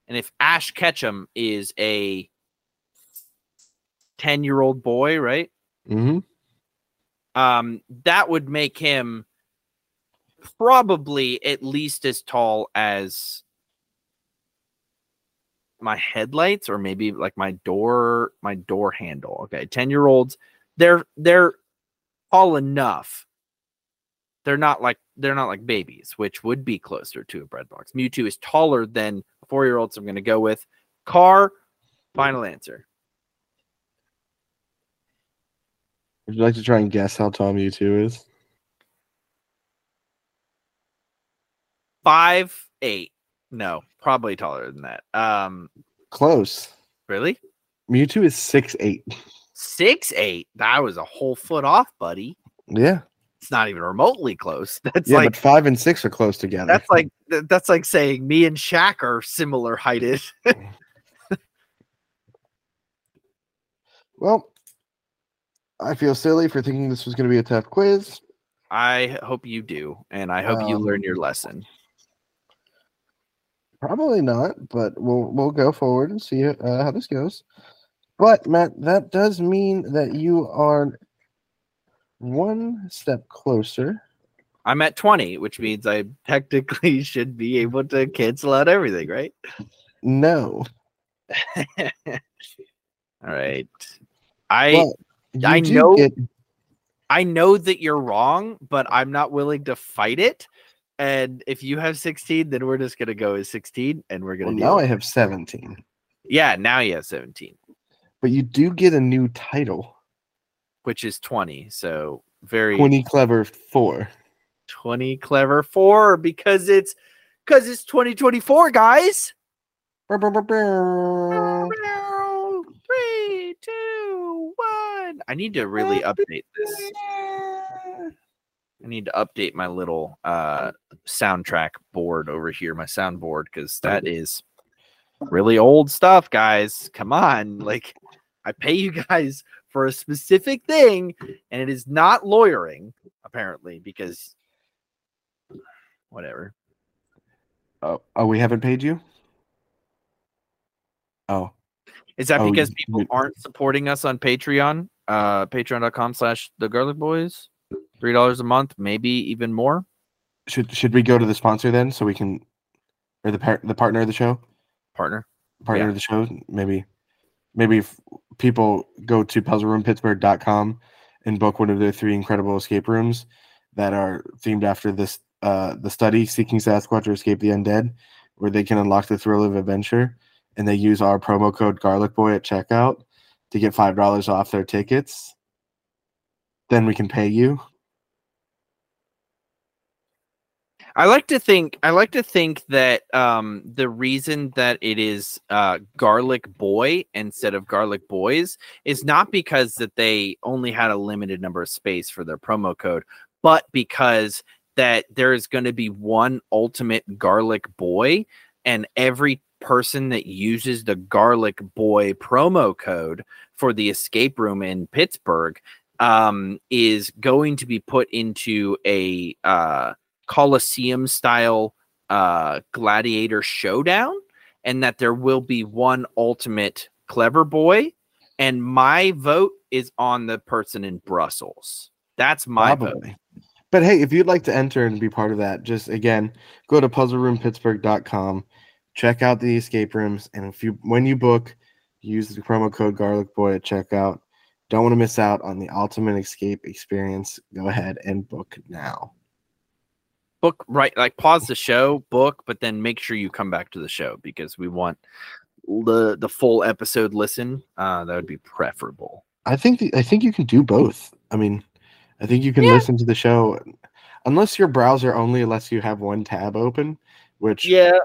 And if Ash Ketchum is a 10 year old boy, right? Mm-hmm. Um, that would make him probably at least as tall as my headlights or maybe like my door my door handle okay 10 year olds they're they're tall enough they're not like they're not like babies which would be closer to a bread box mewtwo is taller than a four year old so i'm going to go with car final answer Would you like to try and guess how tall Mewtwo is? five eight no probably taller than that um Close. really Mewtwo is six eight. Six eight that was a whole foot off buddy Yeah. it's not even remotely close [LAUGHS] that's yeah, like but five and six are close together. that's like that's like saying me and Shaq are similar heighted [LAUGHS] Well, I feel silly for thinking this was going to be a tough quiz. i hope you do and i hope you Um, learn your lesson Probably not, but we'll we'll go forward and see uh, how this goes. But Matt, that does mean that you are one step closer. i'm at 20 which means i technically [LAUGHS] should be able to cancel out everything right No, [LAUGHS] all right i well, I know- Get, I know that you're wrong, but I'm not willing to fight it. And if you have 16, then we're just gonna go as 16, and we're gonna. now I have seventeen, yeah, now you have 17. But you do get a new title. which is 20. So very 20 clever four. 20 clever four because it's because it's 2024, guys. Three, two, one. I need to really update this. I need to update my little uh soundtrack board over here, my soundboard, because that is really old stuff, guys. Come on. Like I pay you [LAUGHS] guys for a specific thing, and it is not lawyering, apparently, because whatever. Oh, oh, we haven't paid you? Oh, Is that Oh, because you- people you- aren't supporting us on Patreon? Uh patreon.com slash the garlic boys. Three dollars a month, maybe even more. should should we go to the sponsor then so we can or the par- the partner of the show? Partner. Partner Yeah. of the show? Maybe maybe if people go to puzzleroompittsburgh.com and book one of their three incredible escape rooms that are themed after this uh the study Seeking Sasquatch or Escape the Undead, where they can unlock the thrill of adventure and they use our promo code garlic boy at checkout to get five dollars off their tickets. Then we can pay you. I like to think I like to think that um the reason that it is uh garlic boy instead of garlic boys is not because that they only had a limited number of space for their promo code, but because that there is going to be one ultimate garlic boy and every person that uses the garlic boy promo code for the escape room in Pittsburgh um is going to be put into a uh Coliseum style uh, gladiator showdown, and that there will be one ultimate clever boy. And my vote is on the person in Brussels. That's my vote. But hey, if you'd like to enter and be part of that, just again go to puzzleroompittsburgh.com, check out the escape rooms, and if you when you book, use the promo code Garlic Boy at checkout. Don't want to miss out on the ultimate escape experience. Go ahead and book now. Book right, like pause the show, book, but then make sure you come back to the show because we want the the full episode listen. Uh, that would be preferable. I think the, I think you can do both. I mean, I think you can Yeah. listen to the show unless your browser only lets you have one tab open, which Yeah.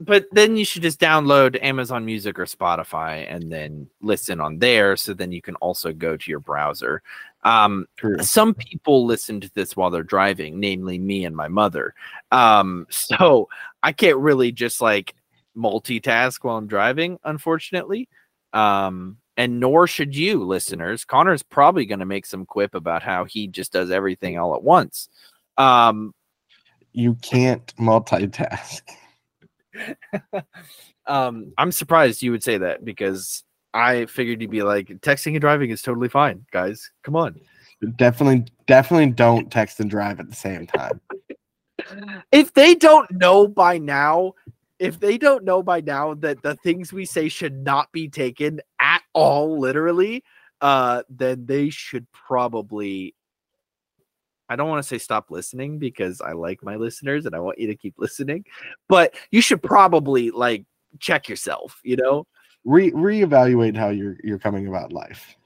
But then you should just download Amazon Music or Spotify and then listen on there. So then you can also go to your browser. Um, true. some people listen to this while they're driving, namely me and my mother. Um, [LAUGHS] so I can't really just like multitask while I'm driving, unfortunately. Um, and nor should you, listeners. Connor's probably going to make some quip about how he just does everything all at once. Um, you can't multitask. [LAUGHS] um, I'm surprised you would say that because I figured you'd be like, texting and driving is totally fine, guys. Come on. Definitely, definitely don't text and drive at the same time. If they don't know by now, if they don't know by now that the things we say should not be taken at all literally, uh, then they should probably. I don't want to say stop listening because I like my listeners and I want you to keep [LAUGHS] listening, but you should probably like check yourself, you know? Re reevaluate how you're you're coming about life.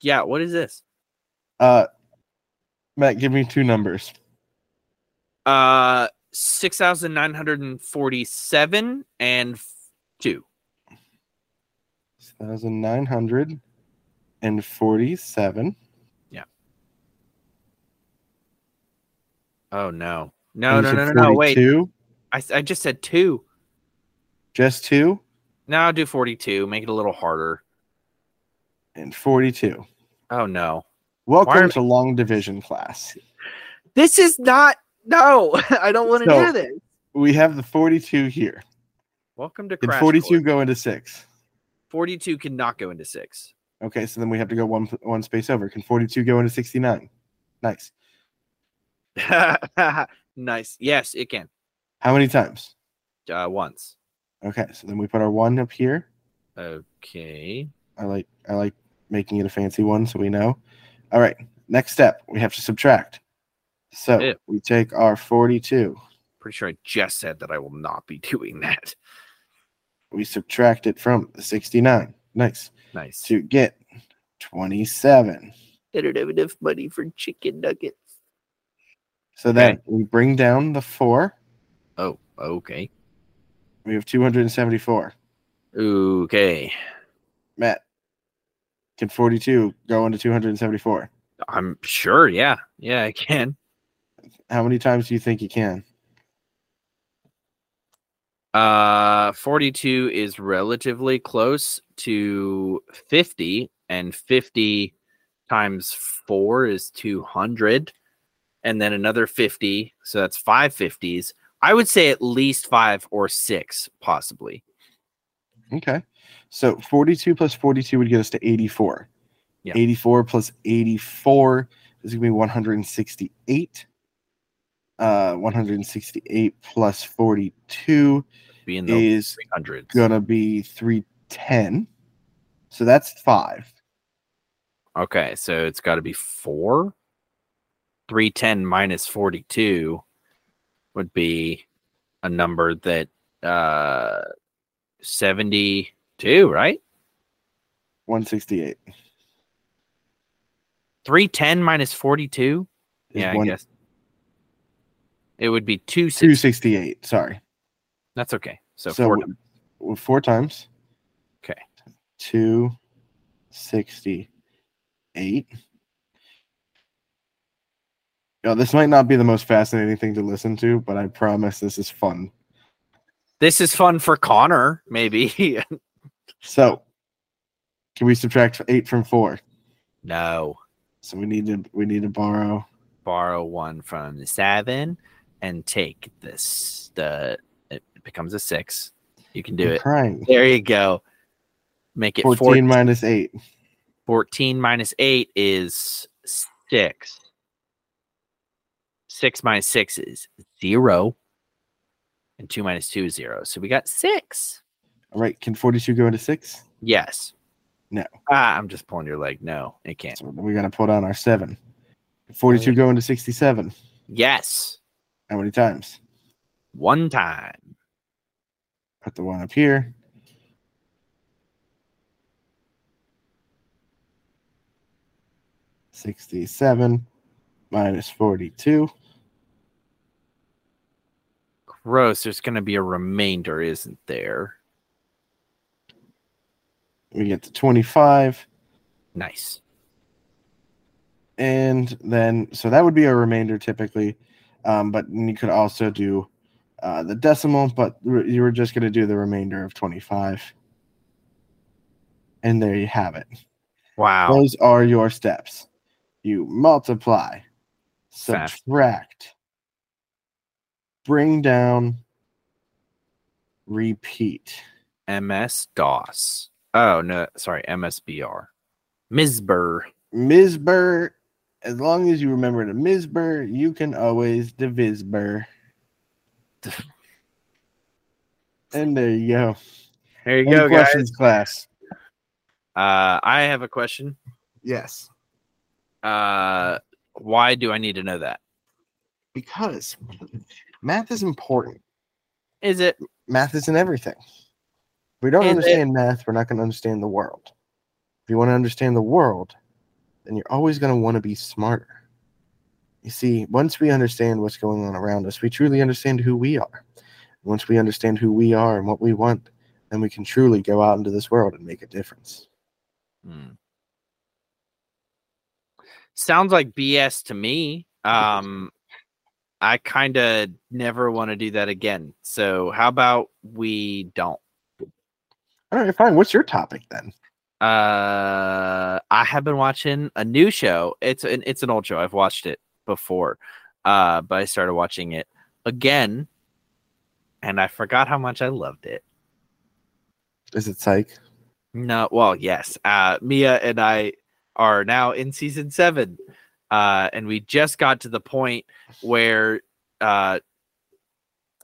Yeah, what is this? Uh, Matt, give me two numbers. Uh, six thousand nine hundred and forty-seven and f- two. Thousand nine hundred and forty-seven. Oh no, no, no, no, no, no! Wait, Two, I just said two. just two, Now do forty-two. Make it a little harder. and forty-two. Oh no, Welcome to long division class. this is not. No, [LAUGHS] I don't want to So- do this. We have the forty-two here. Welcome to Crash forty-two Course. go into six? Forty-two cannot go into six. Okay, so then we have to go one one space over. Can forty-two go into sixty-nine? Nice. [LAUGHS] nice. Yes, it can. How many times? Uh, once. Okay, so then we put our one up here. Okay. I like I like making it a fancy one so we know. All right, next step, we have to subtract. So we take our 42, Pretty sure I just said that I will not be [LAUGHS] doing that. we subtract it from the 69. Nice. Nice. To get 27. I don't have enough money for chicken nuggets. So then we bring down the four. Oh, okay. We have 274. Okay. Matt, can 42 go into 274? I'm sure. Yeah. Yeah, I can. How many times do you think you can? Uh, 42 is relatively close to 50, and 50 times four is 200, and then another 50. So that's five 50s. I would say at least five or six, possibly. Okay. So 42 plus 42 would get us to 84. Yeah. 84 plus 84 is going to be 168. Uh, 168 plus 42 Be in the is 300s. going to be 310. So that's five. Okay, so it's got to be four. 310 minus 42 would be a number that uh 72, right? 168. 310 minus 42? is Yeah, I guess. It would be 260. 268. Sorry. That's okay. So, So, four, w- four times. Okay. 268. Yo, this might not be the most fascinating thing to listen to, but I promise this is fun. this is fun for Connor, maybe. [LAUGHS] So, can we subtract eight from four? no. So we need to we need to borrow. Borrow one from the seven and take this. The it becomes a six. You can do I'm it. crying. There you go. Make it 14 14, minus eight. 14 minus 8 is 6. 6 minus 6 is 0. And 2 minus 2 is 0. So we got 6. All right. Can 42 go into six? Yes. No. Ah, I'm just pulling your leg. No, it can't. So we got to put on our seven. 42 go into 67. Yes. How many times? One time. Put the one up here. Sixty-seven minus forty-two. Gross. There's going to be a remainder, isn't there? We get to twenty-five, Nice. and then so that would be a remainder typically, um, but you could also do uh, the decimal. But you were just going to do the remainder of twenty-five, and there you have it. Wow. Those are your steps. You multiply, Fast. Subtract, bring down, repeat. MS DOS. Oh, no. Sorry. MSBR. Misber. Misber, as long as you remember the Misber, you can always divisber. [LAUGHS] and there you go. There you Any go, guys. questions, class? Uh, I have a question. Yes. Uh, why do I need to know that? Because math is important. Is it math isn't everything. If we don't Is it- understand math, we're not going to understand the world. If you want to understand the world, then you're always going to want to be smarter. You see, once we understand what's going on around us, we truly understand who we are. Once we understand who we are and what we want, then we can truly go out into this world and make a difference. Hmm. Sounds like BS to me. Um, I kind of never want to do that again. So how about we don't? All right, fine. What's your topic then? Uh, I have been watching a new show. It's an it's an old show. I've watched it before, uh, but I started watching it again, and I forgot how much I loved it. Is it psych? No, well, yes. Uh, Mia and I are now in season seven, uh, and we just got to the point where, uh,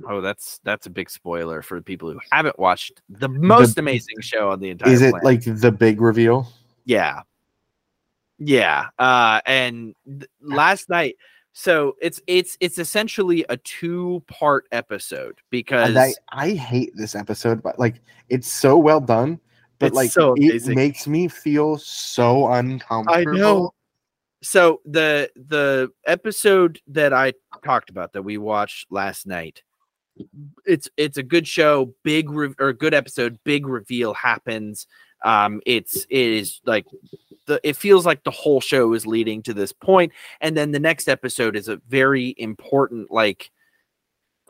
oh, that's that's a big spoiler for people who haven't watched the most amazing show on the entire. Is it planet. like the big reveal? Yeah. Yeah. Uh and th- last night so it's it's it's essentially a two-part episode because I, I hate this episode, but like it's so well done, but like so it makes me feel so uncomfortable. So the the episode that I talked about that we watched last night, it's it's a good show, big re- or good episode, big reveal happens. Um, it's it is like the it feels like the whole show is leading to this point, and then the next episode is a very important like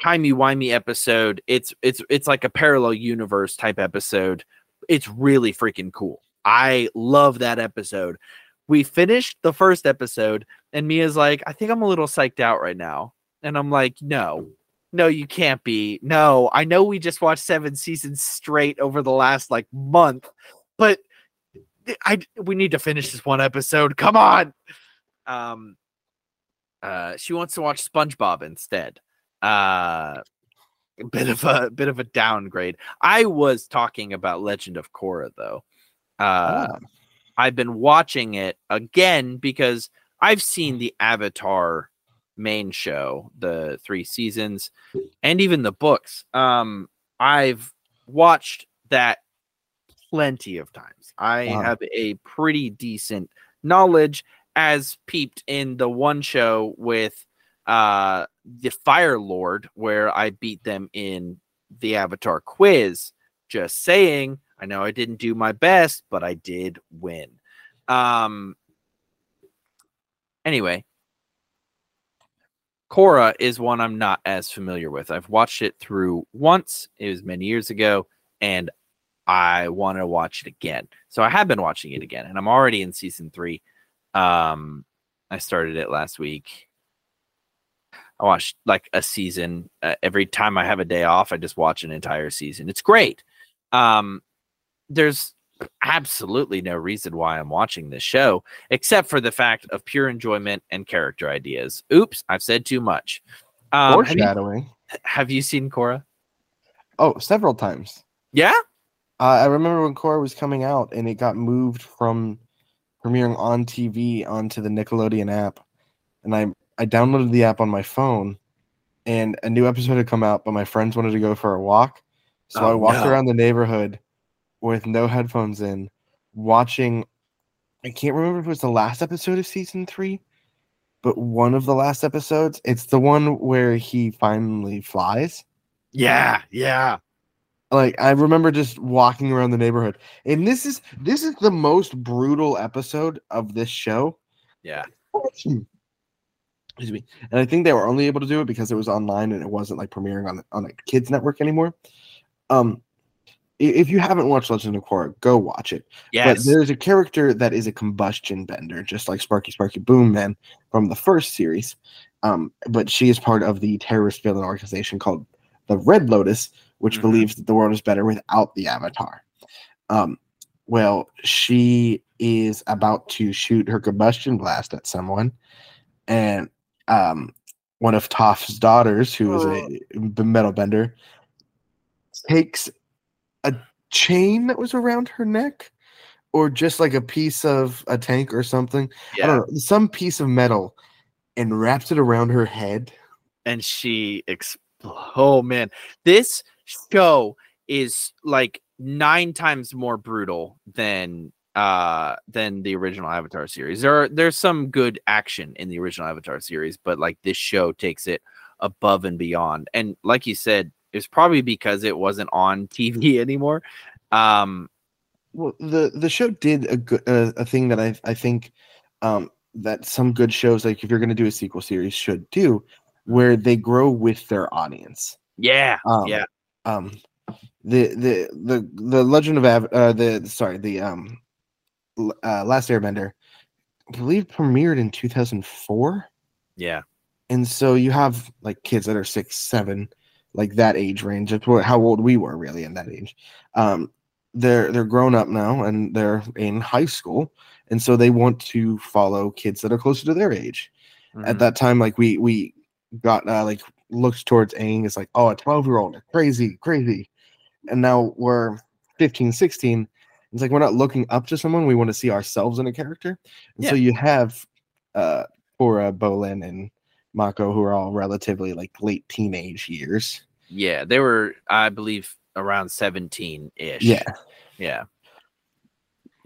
timey wimey episode. It's it's it's like a parallel universe type episode. It's really freaking cool. I love that episode. We finished the first episode, and Mia's like, I think I'm a little psyched out right now. And I'm like, no, no, you can't be. No, I know we just watched seven seasons straight over the last like month, but I we need to finish this one episode. Come on. Um uh she wants to watch SpongeBob instead. Uh bit of a bit of a downgrade. I was talking about Legend of Korra though. Uh Ah. I've been watching it again because I've seen the Avatar main show, the three seasons, and even the books. Um, I've watched that plenty of times. I Wow. have a pretty decent knowledge, as peeped in the one show with uh the Fire Lord, where I beat them in the Avatar quiz. Just saying, I know I didn't do my best, but I did win. Um anyway, Korra is one I'm not as familiar with. I've watched it through once, it was many years ago, and I want to watch it again. So I have been watching it again, and I'm already in season three. Um, I started it last week. I watched like a season uh, every time I have a day off. I just watch an entire season. It's great. Um, there's absolutely no reason why I'm watching this show except for the fact of pure enjoyment and character ideas. Oops, I've said too much. Um, have, you, Foreshadowing. have you seen Korra? Oh, several times. Yeah. Uh, I remember when Korra was coming out and it got moved from premiering on TV onto the Nickelodeon app. And I, I downloaded the app on my phone and a new episode had come out, but my friends wanted to go for a walk. So Oh, I walked no. around the neighborhood with no headphones in, watching. I can't remember if it was the last episode of season three, but one of the last episodes. It's the one where he finally flies Yeah. Yeah. like i remember just walking around the neighborhood and this is this is the most brutal episode of this show Yeah. excuse me and i think they were only able to do it because it was online and it wasn't like premiering on on like kids network anymore um if you haven't watched legend of korra go watch it Yes. but there's a character that is a combustion bender just like sparky sparky boom man from the first series um but she is part of the terrorist villain organization called the red lotus which Mhm. believes that the world is better without the avatar um well she is about to shoot her combustion blast at someone and um one of Toph's daughters who is a metal bender takes a chain that was around her neck? Or just like a piece of a tank or something? I don't know some piece of metal and wraps it around her head? And she expl- oh man. This show is like nine times more brutal than uh than the original avatar series. There are there's some good action in the original avatar series but like this show takes it above and beyond. And like you said it's probably because it wasn't on [LAUGHS] tv anymore. Um well the the show did a good uh, a thing that i i think um that some good shows like if you're going to do a sequel series should do where they grow with their audience. Yeah um, yeah. um the the the the legend of Av- uh the sorry the um uh last airbender i believe premiered in 2004 yeah. And so you have like kids that are six seven like that age range. It's what how old we were really in that age. Um they're they're grown up now and they're in high school and so they want to follow kids that are closer to their age. At Mhm. that time like we we got uh, like looked towards Aang as like oh a 12 year old crazy crazy. And now we're 15 16 it's like we're not looking up to someone. We want to see ourselves in a character. And so you have uh Cora, Bolin and Mako who are all relatively like late teenage years yeah they were i believe around 17 ish yeah Yeah.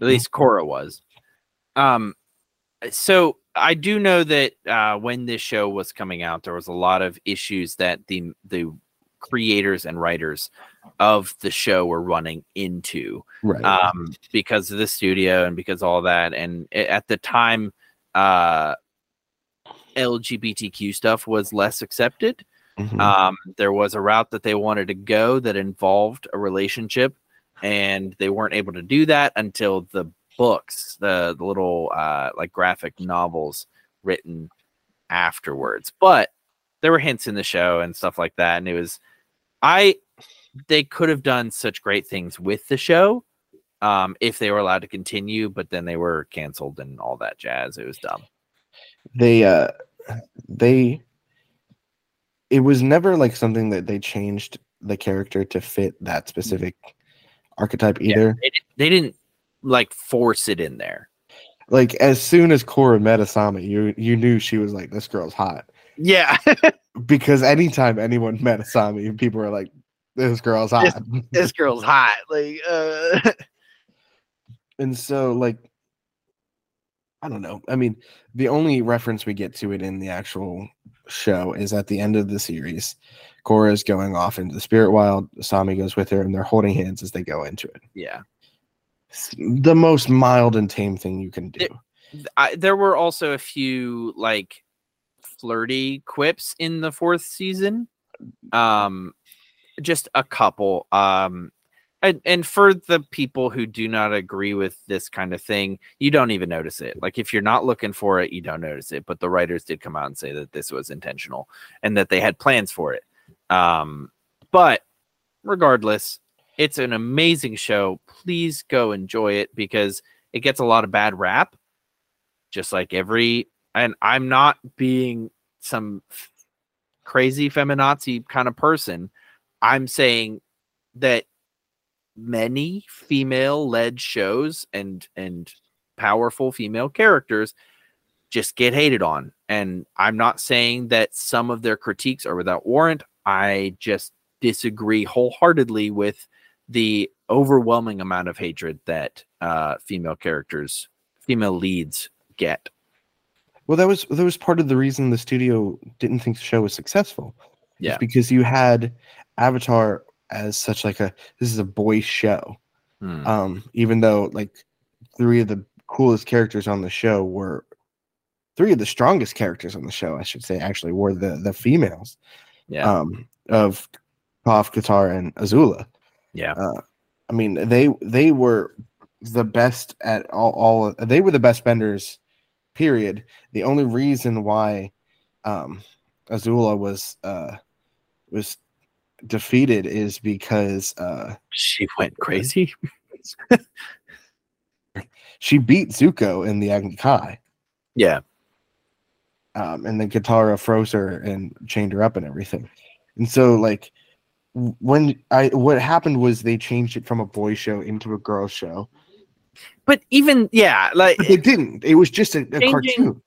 At least Korra was. Um so I do know that uh, when this show was coming out, there was a lot of issues that the the creators and writers of the show were running into Right. um, because of the studio and because all that. And at the time, uh, LGBTQ stuff was less accepted. Mhm. Um, there was a route that they wanted to go that involved a relationship, and they weren't able to do that until the books, the, the little uh, like graphic novels written afterwards. But there were hints in the show and stuff like that, and it was I they could have done such great things with the show um, if they were allowed to continue, but then they were canceled and all that jazz. It was dumb. they uh they it was never like something that they changed the character to fit that specific archetype Yeah. either. They, di- they didn't like force it in there. Like as soon as Korra met Asami, you you knew she was like this girl's hot Yeah, [LAUGHS] because anytime anyone met Asami, people were like this girl's This- hot. this girl's hot. Like, uh, [LAUGHS] and so like I don't know. I mean, the only reference we get to it in the actual show is at the end of the series. Korra is going off into the spirit wild. Asami goes with her, and they're holding hands as they go into it. yeah. It's the most mild and tame thing you can do. It- I, there were also a few like flirty quips in the fourth season. Um, just a couple. Um, and, and for the people who do not agree with this kind of thing, you don't even notice it. Like if you're not looking for it, you don't notice it. But the writers did come out and say that this was intentional and that they had plans for it. Um, but regardless, it's an amazing show. Please go enjoy it because it gets a lot of bad rap, just like every. And I'm not being some f- crazy feminazi kind of person. I'm saying that many female led shows and and powerful female characters just get hated on and i'm not saying that some of their critiques are without warrant i just disagree wholeheartedly with the overwhelming amount of hatred that uh female characters female leads get Well, that was that was part of the reason the studio didn't think the show was successful. Yeah. because you had Avatar as such like a this is a boy show. Hmm. Um, even though like three of the coolest characters on the show were three of the strongest characters on the show, I should say, actually were the the females. yeah Um, of Toph, Katara, and Azula. yeah Uh, I mean, they they were the best at all. All they were the best benders. Period. The only reason why um, Azula was uh, was defeated is because uh, she went crazy [LAUGHS] she beat Zuko in the Agni Kai, yeah um, and then Katara froze her and chained her up and everything. And so, like, when I what happened was they changed it from a boy show into a girl show, but even yeah like but they didn't. It was just a, a Changing- cartoon.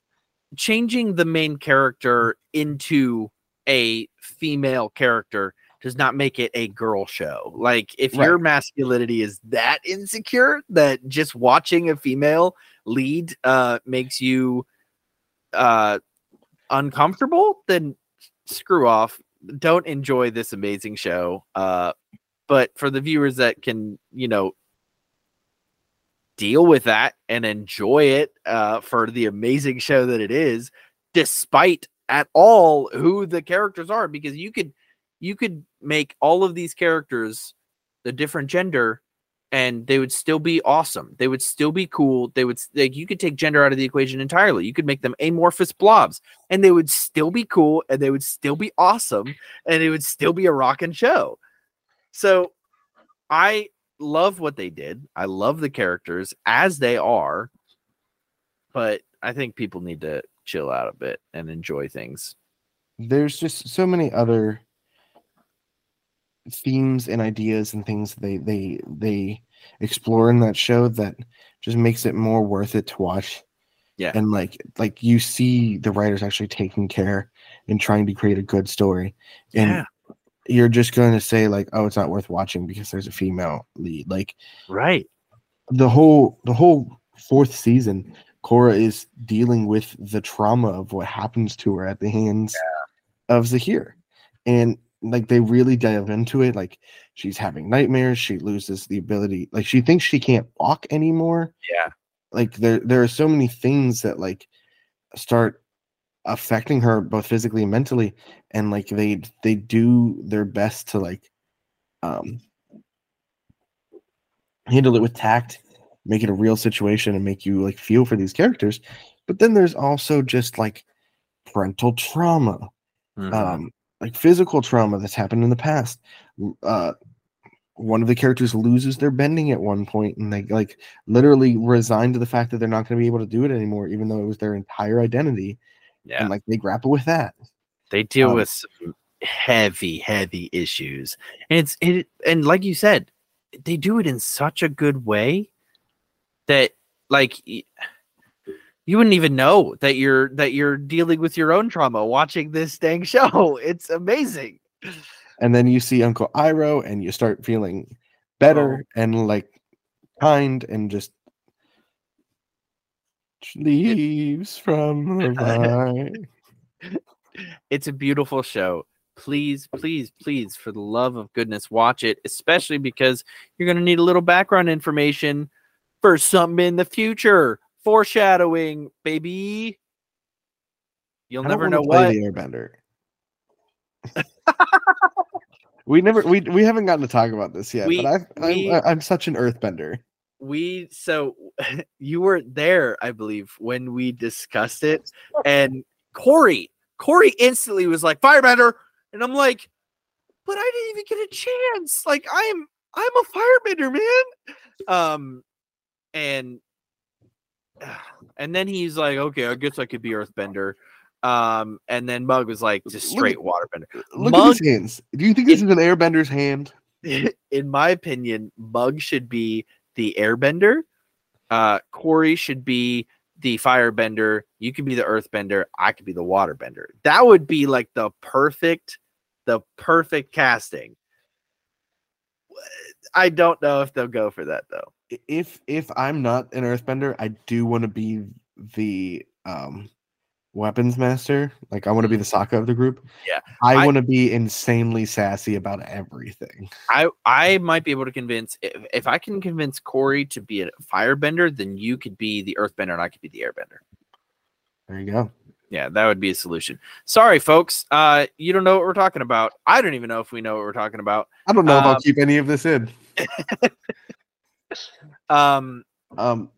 changing the main character into a female character does not make it a girl show. Like if your masculinity is that insecure that just watching a female lead uh makes you uh uncomfortable, then screw off. Don't enjoy this amazing show. Uh but for the viewers that can, you know, deal with that and enjoy it uh, for the amazing show that it is, despite at all who the characters are, because you could you could make all of these characters the different gender and they would still be awesome. They would still be cool. They would like you could take gender out of the equation entirely. You could make them amorphous blobs and they would still be cool and they would still be awesome and it would still be a rockin' show. So I love what they did. I love the characters as they are, but I think people need to chill out a bit and enjoy things. there's just so many other themes and ideas and things they they they explore in that show that just makes it more worth it to watch Yeah. and like like you see the writers actually taking care and trying to create a good story and Yeah. you're just going to say like oh it's not worth watching because there's a female lead like Right. the whole the whole fourth season Korra is dealing with the trauma of what happens to her at the hands of Zaheer. And like they really dive into it. Like she's having nightmares, she loses the ability, like she thinks she can't walk anymore. Yeah. Like there there are so many things that like start affecting her both physically and mentally. And like they they do their best to like um handle it with tact make it a real situation and make you like feel for these characters but then there's also just like parental trauma Mhm. um like physical trauma that's happened in the past uh one of the characters loses their bending at one point and they like literally resign to the fact that they're not going to be able to do it anymore even though it was their entire identity yeah. and like they grapple with that they deal um, with some heavy, heavy issues. And it's it and like you said, they do it in such a good way that like you wouldn't even know that you're that you're dealing with your own trauma watching this dang show. [LAUGHS] It's amazing. and then you see uncle Iroh and you start feeling better oh. and like kind and just leaves from the [LAUGHS] vine. It's a beautiful show. Please, please, please, for the love of goodness, watch it, especially because you're going to need a little background information for something in the future. Foreshadowing, baby. You'll I never know what. the airbender we never we, we haven't gotten to talk about this yet We- but I've, we- I'm, I'm such an earthbender we so [LAUGHS] you were there, I believe, when we discussed it, and Corey, Corey instantly was like firebender, and I'm like, but I didn't even get a chance. Like I'm, I'm a firebender, man. Um, and [SIGHS] and then he's like, okay, I guess I could be earthbender. Um, and then Mug was like, just straight at- waterbender. look Mug- at his hands do you think this is an airbender's hand [LAUGHS] in my opinion, Mug should be the airbender. Uh, Corey should be the firebender. You can be the earthbender. I could be the waterbender. That would be like the perfect, the perfect casting. I don't know if they'll go for that though. If if i'm not an earthbender i do want to be the um weapons master like i want to be the Sokka of the group Yeah, i, I- want to be insanely sassy about everything I I might be able to convince if, if I can convince Corey to be a firebender, then you could be the earthbender and I could be the airbender. there you go Yeah, that would be a solution. Sorry, folks. Uh, you don't know what we're talking about. I don't even know if we know what we're talking about. i don't know if Um, i'll keep any of this in [LAUGHS] Um, Um,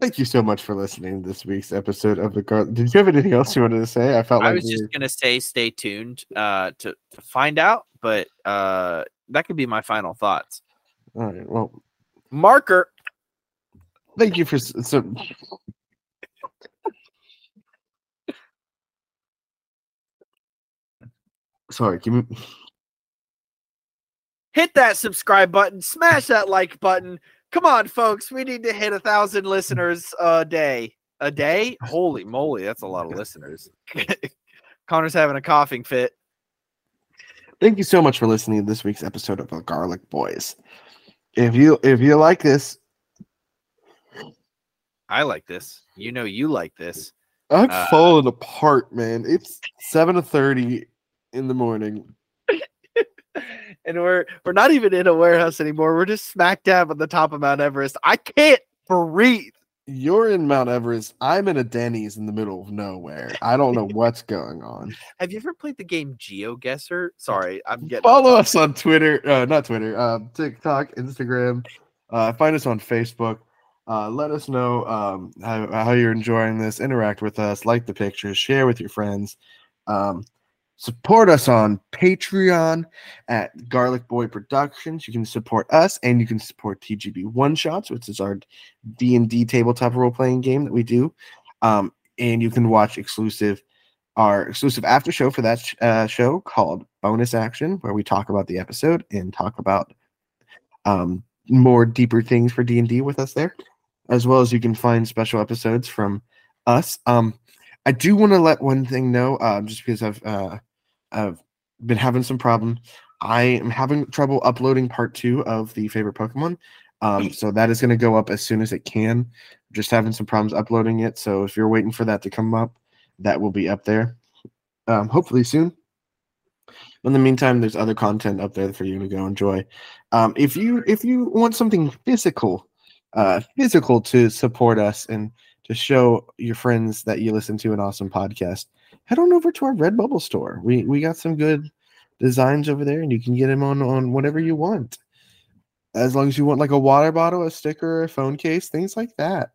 thank you so much for listening to this week's episode of the Gar. Did you have anything else you wanted to say? I felt like I like was we just gonna say stay tuned uh, to to find out, but uh, that could be my final thoughts. all right. Well, Marker. thank you for so. Sorry, give me. Hit that subscribe button, smash that like button. Come on, folks. We need to hit a thousand listeners a day. A day? Holy moly, that's a lot of listeners. [LAUGHS] Connor's having a coughing fit. Thank you so much for listening to this week's episode of the Garlic Boys. If you if you like this, I like this. You know you like this. I'm Uh, falling apart, man. It's seven thirty in the morning. [LAUGHS] and we're we're not even in a warehouse anymore. We're just smack dab on the top of Mount Everest. I can't breathe. You're in Mount Everest. I'm in a Denny's in the middle of nowhere. I don't know [LAUGHS] what's going on. Have you ever played the game GeoGuessr? Sorry, I'm getting Follow us on Twitter, uh, not Twitter, um, TikTok, Instagram. Uh, find us on Facebook. Uh, let us know um, how, how you're enjoying this. Interact with us, like the pictures, share with your friends. Um, support us on Patreon at Garlic Boy Productions. You can support us, and you can support TGB One Shots, which is our D and D tabletop role playing game that we do. Um, and you can watch exclusive our exclusive after show for that uh, show called Bonus Action, where we talk about the episode and talk about um, more deeper things for D and D with us there, as well as you can find special episodes from us. Um, I do want to let one thing know, um, just because I've uh, I've been having some problems. I am having trouble uploading part two of the favorite Pokemon. Um, so that is going to go up as soon as it can. just having some problems uploading it. So if you're waiting for that to come up, that will be up there. Um, hopefully soon. In the meantime, there's other content up there for you to go enjoy. Um, if you if you want something physical, uh, physical to support us and to show your friends that you listen to an awesome podcast, head on over to our Redbubble store. We we got some good designs over there, and you can get them on on whatever you want, as long as you want like a water bottle, a sticker, a phone case, things like that.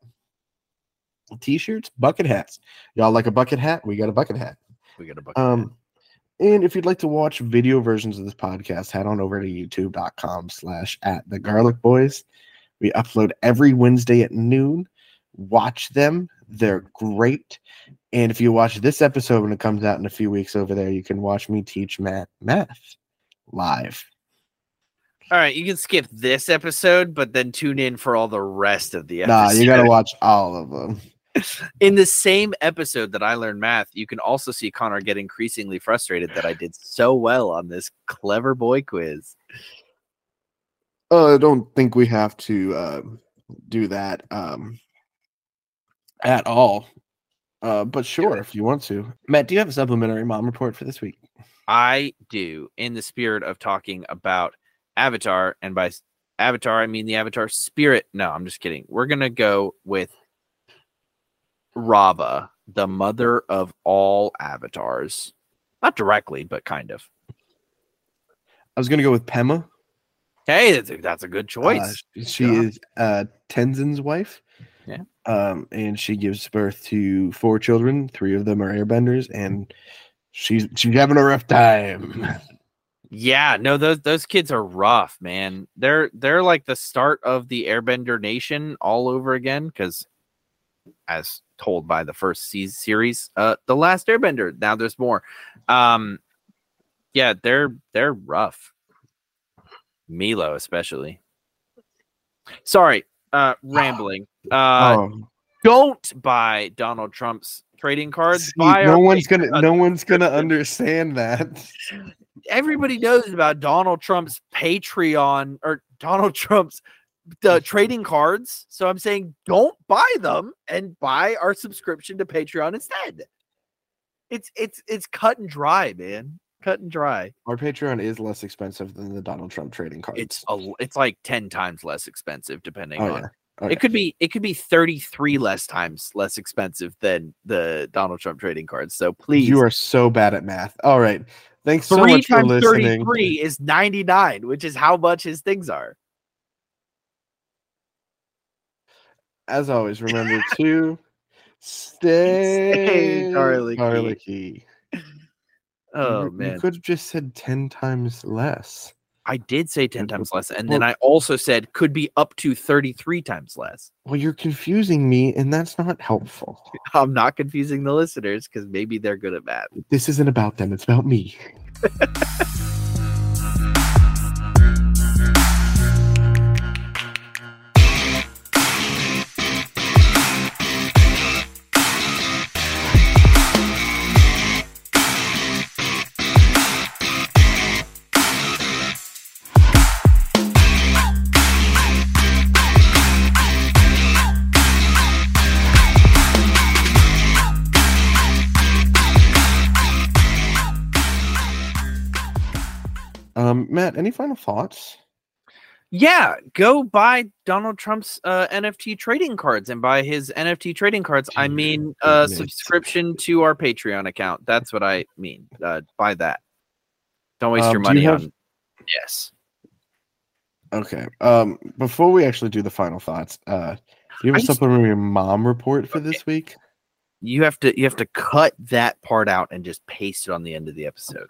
T-shirts, bucket hats. Y'all like a bucket hat? We got a bucket hat. We got a bucket. Um, and if you'd like to watch video versions of this podcast, head on over to youtube.com slash at the garlic boys. We upload every Wednesday at noon. Watch them. They're great. And if you watch this episode when it comes out in a few weeks over there, you can watch me teach math math live. All right, you can skip this episode, but then tune in for all the rest of the Nah, you gotta watch all of them. [LAUGHS] In the same episode that I learned math, you can also see Connor get increasingly frustrated that I did so well on this clever boy quiz. Uh, I don't think we have to uh, do that um, at all. Uh, but sure, if you want to. Matt, do you have a supplementary mom report for this week? I do, in the spirit of talking about Avatar, and by Avatar, I mean the Avatar spirit. No, I'm just kidding. We're going to go with Raava, the mother of all avatars. Not directly, but kind of. I was gonna go with Pema. Hey, that's a, that's a good Uh, choice. she Yeah. is uh, Tenzin's wife. Yeah. Um, and she gives birth to four children. Three of them are airbenders, and she's she's having a rough time. [LAUGHS] Yeah, no, those those kids are rough, man. They're they're like the start of the Airbender Nation all over again, because as told by the first se- series, uh, the last Airbender. Now there's more. Um, yeah, they're they're rough. Meelo especially. Sorry, uh, rambling. Uh, oh, don't buy Donald Trump's trading cards. see, no one's gonna Patreon no one's gonna understand that. everybody knows about Donald Trump's Patreon or Donald Trump's the trading cards. So I'm saying don't buy them and buy our subscription to Patreon instead. It's it's it's cut and dry, man. Cut and dry. Our Patreon is less expensive than the Donald Trump trading cards. It's a l- it's like 10 times less expensive depending Oh, on yeah. Okay. It could be it could be 33 less times less expensive than the Donald Trump trading cards. So please You are so bad at math. All right. Thanks so much for times listening. 33 is 99, which is how much his things are. As always, remember [LAUGHS] to stay garlicky. garlicky. Oh You- man. You could have just said 10 times less. I did say 10 times less. And then I also said could be up to 33 times less. Well, you're confusing me, and that's not helpful. [LAUGHS] I'm not confusing the listeners because maybe they're good at math. This isn't about them, it's about me. [LAUGHS] Matt, any final thoughts? Yeah, go buy Donald Trump's uh, NFT trading cards and buy his NFT trading cards. I mean, uh, subscription to our Patreon account. That's what I mean. Uh, buy that. Don't waste Um, your money you have- on. Yes. Okay. Um, before we actually do the final thoughts, uh, do you have a just- supplementary mom report for this week? You have to you have to cut that part out and just paste it on the end of the episode.